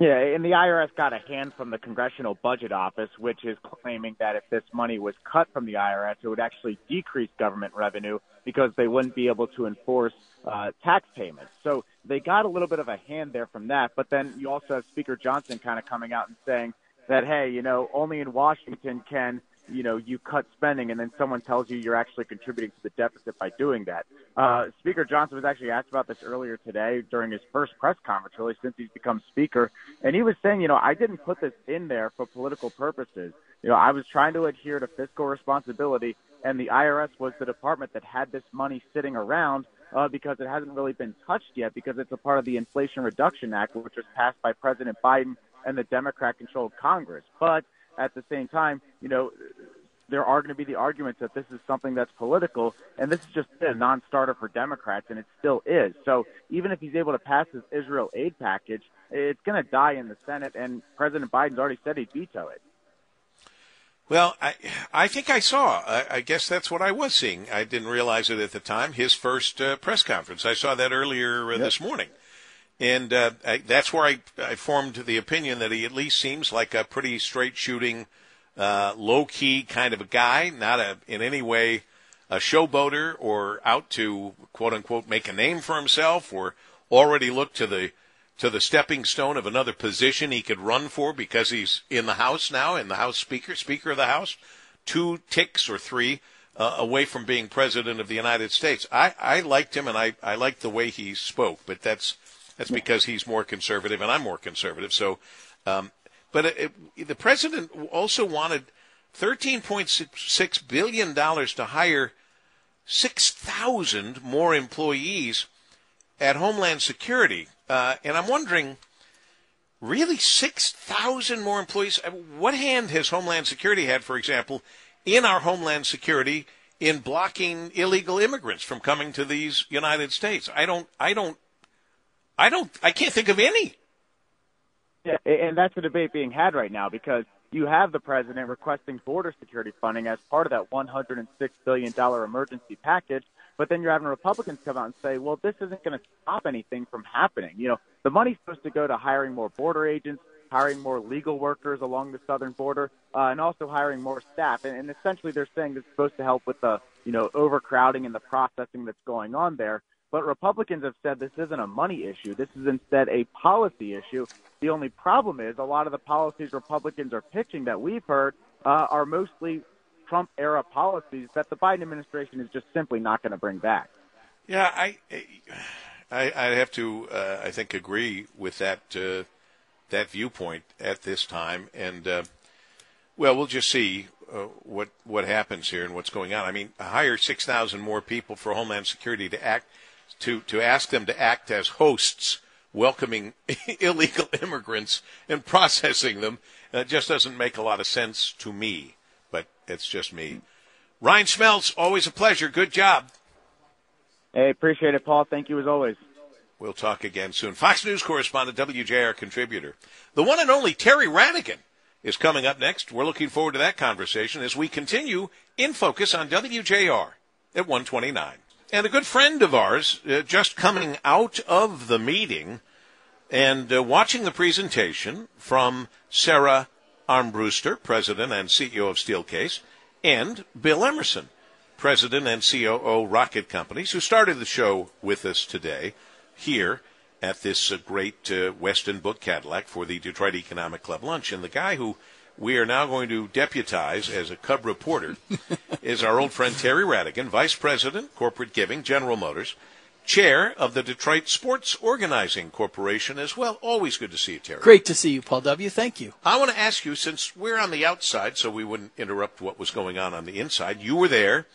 Yeah, and the IRS got a hand from the Congressional Budget Office, which is claiming that if this money was cut from the IRS, it would actually decrease government revenue because they wouldn't be able to enforce uh, tax payments. So they got a little bit of a hand there from that. But then you also have Speaker Johnson kind of coming out and saying that, hey, you know, only in Washington can you know, you cut spending and then someone tells you you're actually contributing to the deficit by doing that. Uh, speaker Johnson was actually asked about this earlier today during his first press conference, really, since he's become speaker. And he was saying, you know, I didn't put this in there for political purposes. You know, I was trying to adhere to fiscal responsibility, and the IRS was the department that had this money sitting around uh, because it hasn't really been touched yet because it's a part of the Inflation Reduction Act, which was passed by President Biden and the Democrat controlled Congress. But at the same time, you know, there are going to be the arguments that this is something that's political, and this is just a non-starter for Democrats, and it still is. So even if he's able to pass his Israel aid package, it's going to die in the Senate, and President Biden's already said he'd veto it. Well, I I think I saw. I, I guess that's what I was seeing. I didn't realize it at the time. His first uh, press conference. I saw that earlier uh, yep. this morning, and uh, I, that's where I I formed the opinion that he at least seems like a pretty straight shooting uh, low key kind of a guy, not a in any way a showboater or out to quote unquote make a name for himself or already look to the to the stepping stone of another position he could run for because he's in the House now, in the House Speaker, Speaker of the House, two ticks or three uh, away from being President of the United States. I, I liked him and I, I liked the way he spoke, but that's that's because he's more conservative and I'm more conservative. So um, but it, it, the president also wanted $13.6 billion to hire 6,000 more employees at Homeland Security. Uh, and I'm wondering, really 6,000 more employees? Uh, what hand has Homeland Security had, for example, in our Homeland Security in blocking illegal immigrants from coming to these United States? I don't, I don't, I don't, I can't think of any. Yeah, and that's the debate being had right now because you have the president requesting border security funding as part of that $106 billion emergency package. But then you're having Republicans come out and say, well, this isn't going to stop anything from happening. You know, the money's supposed to go to hiring more border agents, hiring more legal workers along the southern border, uh, and also hiring more staff. And, and essentially, they're saying is supposed to help with the, you know, overcrowding and the processing that's going on there. But Republicans have said this isn't a money issue. This is instead a policy issue. The only problem is a lot of the policies Republicans are pitching that we've heard uh, are mostly Trump era policies that the Biden administration is just simply not going to bring back. Yeah, I, I, I have to, uh, I think, agree with that uh, that viewpoint at this time, and uh, well, we'll just see uh, what what happens here and what's going on. I mean, hire six thousand more people for Homeland Security to act to, to ask them to act as hosts, welcoming illegal immigrants and processing them. Uh, that just doesn't make a lot of sense to me, but it's just me. Ryan Schmelz, always a pleasure. Good job. Hey, appreciate it, Paul. Thank you as always. We'll talk again soon. Fox News correspondent, WJR contributor, the one and only Terry Rhadigan is coming up next. We're looking forward to that conversation as we continue in focus on WJR at 129. And a good friend of ours, uh, just coming out of the meeting and uh, watching the presentation from Sarah Armbruster, President and CEO of Steelcase, and Bill Emerson, President and COO Rocket Companies, who started the show with us today here at this uh, great uh, Westin Book Cadillac for the Detroit Economic Club lunch. And the guy who we are now going to deputize as a Cub reporter is our old friend Terry Rhadigan, Vice President, Corporate Giving, General Motors, Chair of the Detroit Sports Organizing Corporation as well. Always good to see you, Terry. Great to see you, Paul W. Thank you. I want to ask you, since we're on the outside, so we wouldn't interrupt what was going on on the inside, you were there.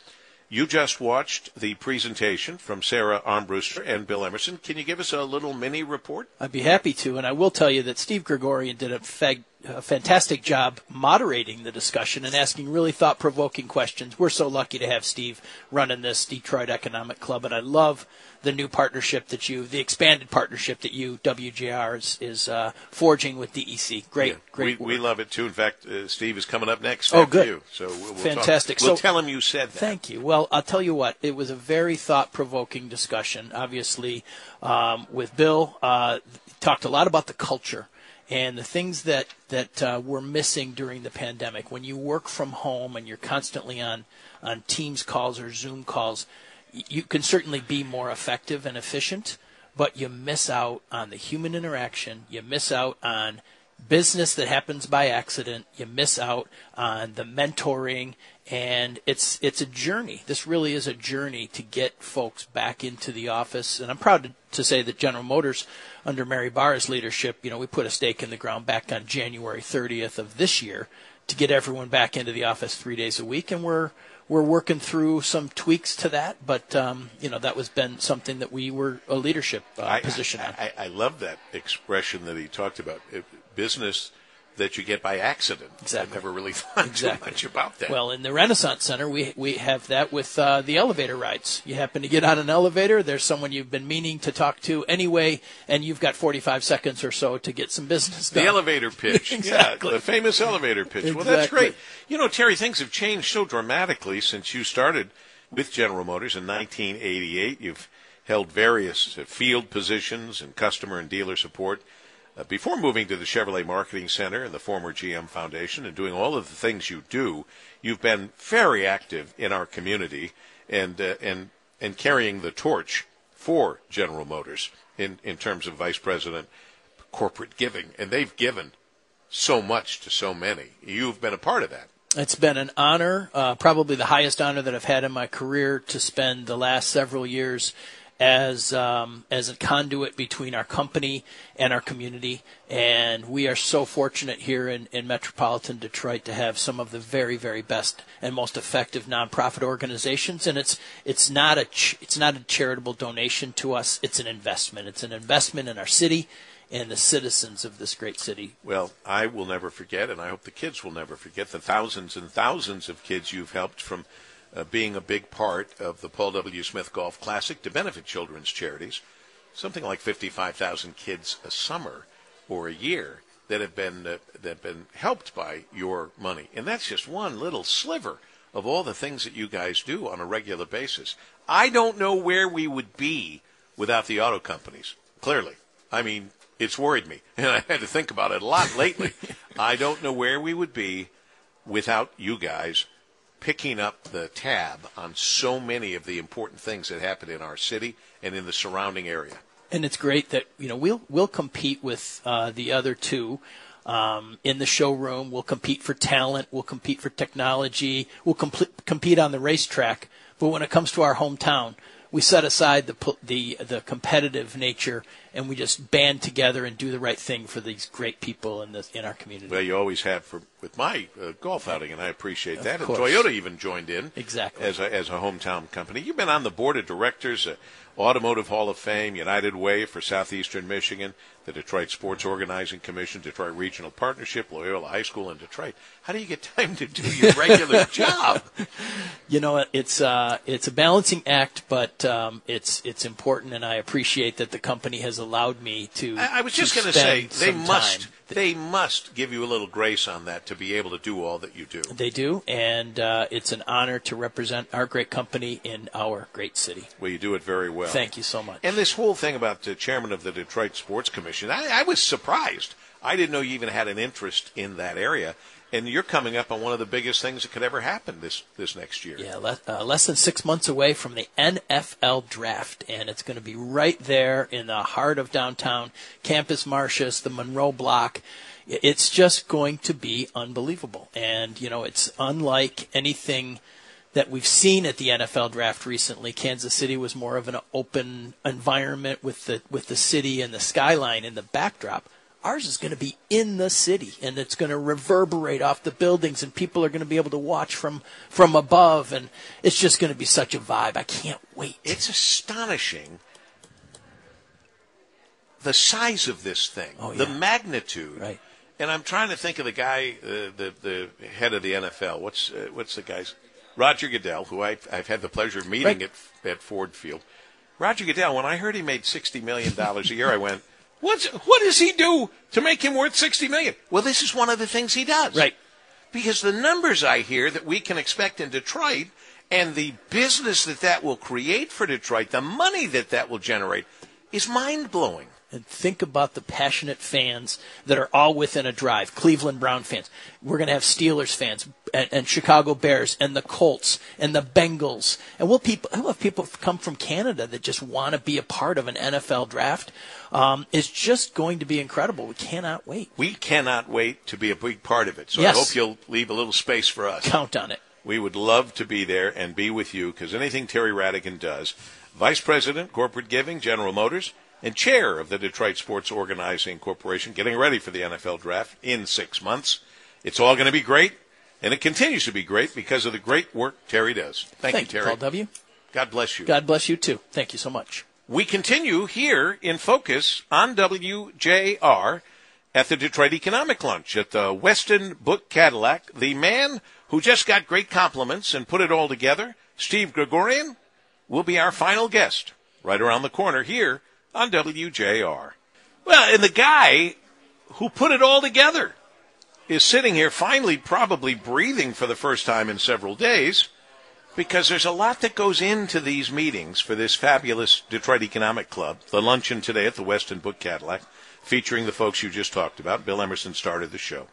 You just watched the presentation from Sarah Armbruster and Bill Emerson. Can you give us a little mini report? I'd be happy to, and I will tell you that Steve Grigorian did a fag- a fantastic job moderating the discussion and asking really thought provoking questions. We're so lucky to have Steve running this Detroit Economic Club, and I love the new partnership that you, the expanded partnership that you, WJR, is, is uh, forging with DEC. Great, yeah, great. We, we, love it too. In fact, uh, Steve is coming up next. Oh, good. You, so we'll, we'll fantastic. We'll so, tell him you said that. Thank you. Well, I'll tell you what. It was a very thought provoking discussion. Obviously, um, with Bill, uh, talked a lot about the culture and the things that that uh, were missing during the pandemic. When you work from home and you're constantly on on Teams calls or Zoom calls, you can certainly be more effective and efficient, but you miss out on the human interaction. You miss out on business that happens by accident. You miss out on the mentoring, and it's it's a journey. This really is a journey to get folks back into the office. And I'm proud to, to say that General Motors, under Mary Barra's leadership, you know, we put a stake in the ground back on January 30th of this year to get everyone back into the office three days a week, and we're we're working through some tweaks to that, but um, you know that was been something that we were a leadership uh, I, position on. I, I, I love that expression that he talked about. It, business that you get by accident. Exactly. I never really thought Exactly. too much about that. Well, in the Renaissance Center, we we have that with uh, the elevator rides. You happen to get on an elevator, there's someone you've been meaning to talk to anyway, and you've got 45 seconds or so to get some business done. the elevator pitch. Exactly. Yeah, the famous elevator pitch. Well, that's great. You know, Terry, things have changed so dramatically since you started with General Motors in 1988. You've held various uh, field positions and customer and dealer support uh, before moving to the Chevrolet Marketing Center and the former GM Foundation and doing all of the things you do. You've been very active in our community and uh, and and carrying the torch for General Motors in in terms of vice president corporate giving, and they've given so much to so many. You've been a part of that. It's been an honor, uh, probably the highest honor that I've had in my career to spend the last several years as um, as a conduit between our company and our community. And we are so fortunate here in, in metropolitan Detroit to have some of the very very best and most effective nonprofit organizations. And it's it's not a ch- it's not a charitable donation to us. It's an investment. It's an investment in our city and the citizens of this great city. Well, I will never forget, and I hope the kids will never forget, the thousands and thousands of kids you've helped from uh, being a big part of the Paul W. Smith Golf Classic to benefit children's charities. Something like 55,000 kids a summer or a year that have been uh, that have been helped by your money, and that's just one little sliver of all the things that you guys do on a regular basis. I don't know where we would be without the auto companies. Clearly, I mean, it's worried me, and I had to think about it a lot lately. I don't know where we would be without you guys picking up the tab on so many of the important things that happen in our city and in the surrounding area. and it's great that you know we'll we'll compete with uh, the other two um, in the showroom. We'll compete for talent. We'll compete for technology. We'll compl- compete on the racetrack. But when it comes to our hometown, we set aside the the the competitive nature and we just band together and do the right thing for these great people in the in our community. Well, you always have for with my uh, golf outing, and I appreciate that. And. Toyota even joined in Exactly. as a, as a hometown company. You've been on the board of directors, uh, Automotive Hall of Fame, United Way for Southeastern Michigan, the Detroit Sports Organizing Commission, Detroit Regional Partnership, Loyola High School in Detroit. How do you get time to do your regular job? you know it's uh, it's a balancing act, but um, it's it's important, and I appreciate that the company has allowed me to. I, I was just going to say they must time. They must give you a little grace on that to be able to do all that you do. They do, and uh, it's an honor to represent our great company in our great city. Well, you do it very well. Thank you so much. And this whole thing about the chairman of the Detroit Sports Commission, I, I was surprised. I didn't know you even had an interest in that area. And you're coming up on one of the biggest things that could ever happen this, this next year. Yeah, le- uh, less than six months away from the NFL draft, and it's going to be right there in the heart of downtown Campus Martius, the Monroe Block. It's just going to be unbelievable, and you know it's unlike anything that we've seen at the NFL draft recently. Kansas City was more of an open environment with the with the city and the skyline in the backdrop. Ours is going to be in the city, and it's going to reverberate off the buildings, and people are going to be able to watch from from above, and it's just going to be such a vibe. I can't wait. It's astonishing the size of this thing, Oh, the magnitude. Right. And I'm trying to think of the guy, uh, the the head of the NFL. What's uh, what's the guy's? Roger Goodell, who I've, I've had the pleasure of meeting Right. at at Ford Field. Roger Goodell. When I heard he made sixty million dollars a year, I went, "What's what does he do to make him worth sixty million? Well, this is one of the things he does. Right. because the numbers I hear that we can expect in Detroit and the business that that will create for Detroit, the money that that will generate, is mind blowing. And think about the passionate fans that are all within a drive. Cleveland Brown fans. We're going to have Steelers fans and, and, Chicago Bears and the Colts and the Bengals. And we'll, people, we'll have people come from Canada that just want to be a part of an NFL draft. Um, it's just going to be incredible. We cannot wait. We cannot wait to be a big part of it. So yes. I hope you'll leave a little space for us. Count on it. We would love to be there and be with you because anything Terry Rhadigan does, Vice President, Corporate Giving, General Motors, and chair of the Detroit Sports Organizing Corporation, getting ready for the NFL draft in six months. It's all going to be great, and it continues to be great because of the great work Terry does. Thank, Thank you, Terry. Paul W. God bless you. God bless you too. Thank you so much. We continue here in focus on WJR at the Detroit Economic Lunch at uh, the Westin Book Cadillac. The man who just got great compliments and put it all together, Steve Grigorian, will be our final guest right around the corner here on WJR. Well, and the guy who put it all together is sitting here finally probably breathing for the first time in several days because there's a lot that goes into these meetings for this fabulous Detroit Economic Club. The luncheon today at the Westin Book Cadillac featuring the folks you just talked about. Bill Emerson started the show.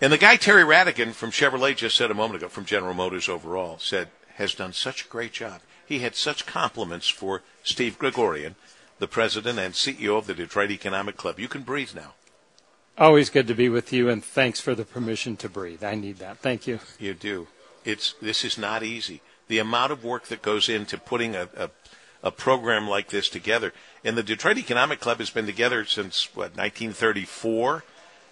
And the guy Terry Rhadigan from Chevrolet just said a moment ago, from General Motors overall, said, has done such a great job. He had such compliments for Steve Grigorian, the president and CEO of the Detroit Economic Club. You can breathe now. Always good to be with you, and thanks for the permission to breathe. I need that. Thank you. You do. It's this is not easy. The amount of work that goes into putting a, a, a program like this together, and the Detroit Economic Club has been together since what 1934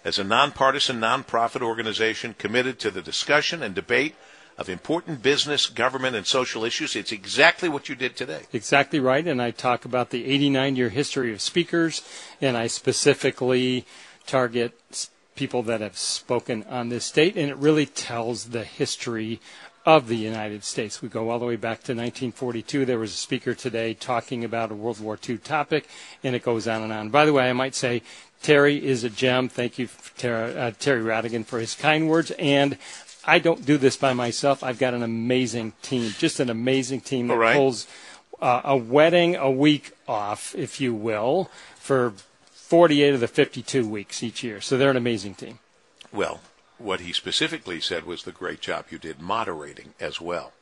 as a nonpartisan, nonprofit organization committed to the discussion and debate of important business, government, and social issues. It's exactly what you did today. Exactly right. And I talk about the 89 year history of speakers, and I specifically target people that have spoken on this date, and it really tells the history of the United States. We go all the way back to 1942. There was a speaker today talking about a World War II topic, and it goes on and on. By the way, I might say Terry is a gem. Thank you, Terry, uh, Terry Rhadigan, for his kind words. And I don't do this by myself. I've got an amazing team, just an amazing team that right. pulls uh, a wedding a week off, if you will, for 48 of the 52 weeks each year. So they're an amazing team. Well, what he specifically said was the great job you did moderating as well.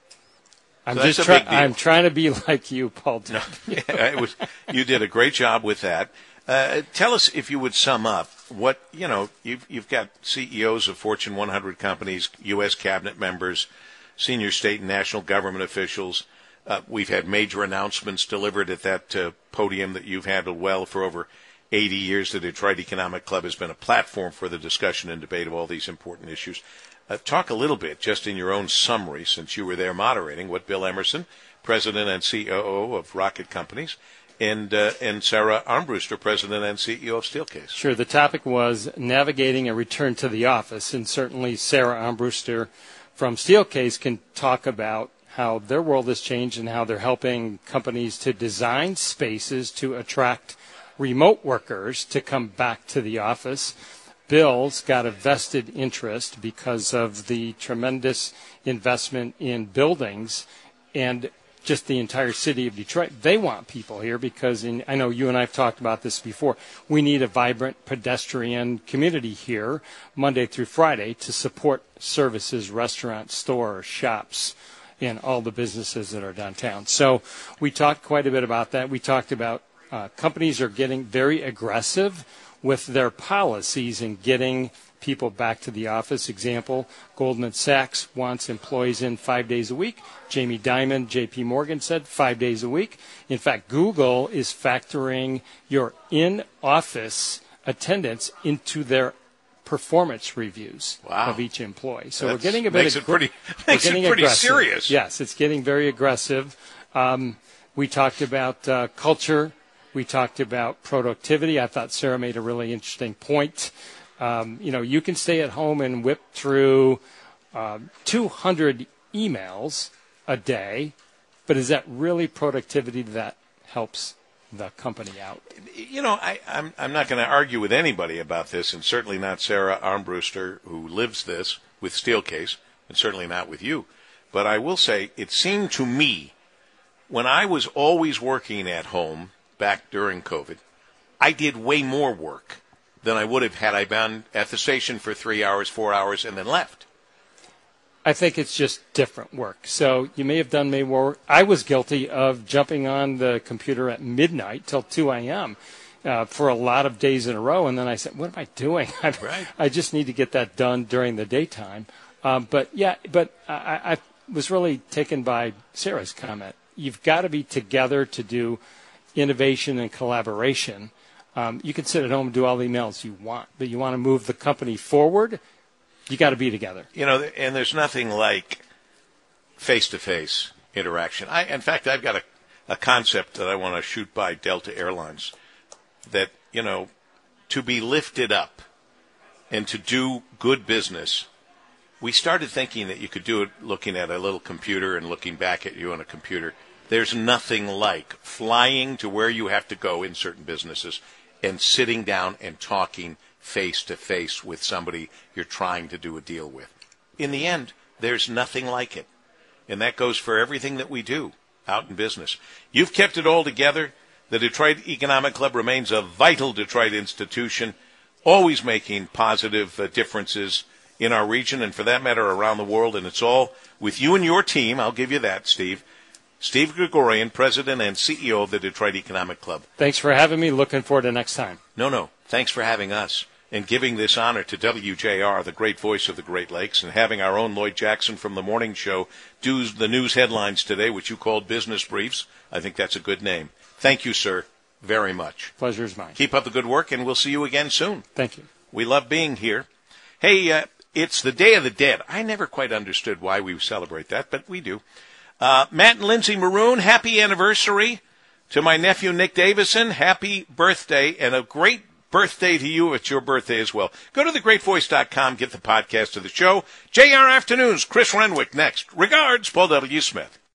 I'm So just trying. I'm trying to be like you, Paul. No, it was, you did a great job with that. Uh, tell us, if you would sum up, what you know. You've you've got CEOs of Fortune 100 companies, U.S. cabinet members, senior state and national government officials. Uh, we've had major announcements delivered at that uh, podium that you've handled well for over 80 years. The Detroit Economic Club has been a platform for the discussion and debate of all these important issues. Uh, talk a little bit, just in your own summary, since you were there moderating, what Bill Emerson, president and COO of Rocket Companies, and uh, and Sarah Armbruster, president and CEO of Steelcase. Sure. The topic was navigating a return to the office, and certainly Sarah Armbruster from Steelcase can talk about how their world has changed and how they're helping companies to design spaces to attract remote workers to come back to the office. Bill's got a vested interest because of the tremendous investment in buildings and just the entire city of Detroit. They want people here because in, I know you and I have talked about this before. We need a vibrant pedestrian community here Monday through Friday to support services, restaurants, stores, shops, and all the businesses that are downtown. So we talked quite a bit about that. We talked about uh, companies are getting very aggressive with their policies and getting people back to the office. Example, Goldman Sachs wants employees in five days a week. Jamie Dimon, JP Morgan said five days a week. In fact, Google is factoring your in office attendance into their performance reviews Wow. of each employee. So That's- we're getting a bit makes it pretty- makes it pretty aggressive. serious. Yes, it's getting very aggressive. Um, we talked about uh, culture. We talked about productivity. I thought Sarah made a really interesting point. Um, you know, you can stay at home and whip through um, 200 emails a day, but is that really productivity that helps the company out? You know, I, I'm I'm not going to argue with anybody about this, and certainly not Sarah Armbruster, who lives this with Steelcase, and certainly not with you. But I will say, it seemed to me when I was always working at home back during COVID, I did way more work than I would have had I been at the station for three hours, four hours, and then left. I think it's just different work. So you may have done may work. I was guilty of jumping on the computer at midnight till 2 a.m. Uh, for a lot of days in a row, and then I said, "What am I doing? I, Right. I just need to get that done during the daytime." Um, but yeah, but I, I was really taken by Sarah's comment. You've got to be together to do innovation and collaboration. Um, you can sit at home and do all the emails you want, but you want to move the company forward. You got to be together. You know, and there's nothing like face-to-face interaction. I, in fact, I've got a, a concept that I want to shoot by Delta Airlines that, you know, to be lifted up and to do good business, we started thinking that you could do it looking at a little computer and looking back at you on a computer. There's nothing like flying to where you have to go in certain businesses and sitting down and talking face to face with somebody you're trying to do a deal with. In the end, there's nothing like it. And that goes for everything that we do out in business. You've kept it all together. The Detroit Economic Club remains a vital Detroit institution, always making positive uh, differences in our region and for that matter around the world. And it's all with you and your team. I'll give you that, Steve. Steve Grigorian, President and CEO of the Detroit Economic Club. Thanks for having me. Looking forward to next time. No, no. Thanks for having us and giving this honor to WJR, the great voice of the Great Lakes, and having our own Lloyd Jackson from the morning show do the news headlines today, which you called business briefs. I think that's a good name. Thank you, sir, very much. Pleasure's mine. Keep up the good work, and we'll see you again soon. Thank you. We love being here. Hey, uh, it's the Day of the Dead. I never quite understood why we celebrate that, but we do. Uh, Matt and Lindsay Maroon, happy anniversary. To my nephew Nick Davison, happy birthday and a great birthday to you. It's your birthday as well. Go to thegreatvoice.com, get the podcast of the show. JR Afternoons, Chris Renwick next. Regards, Paul W. Smith.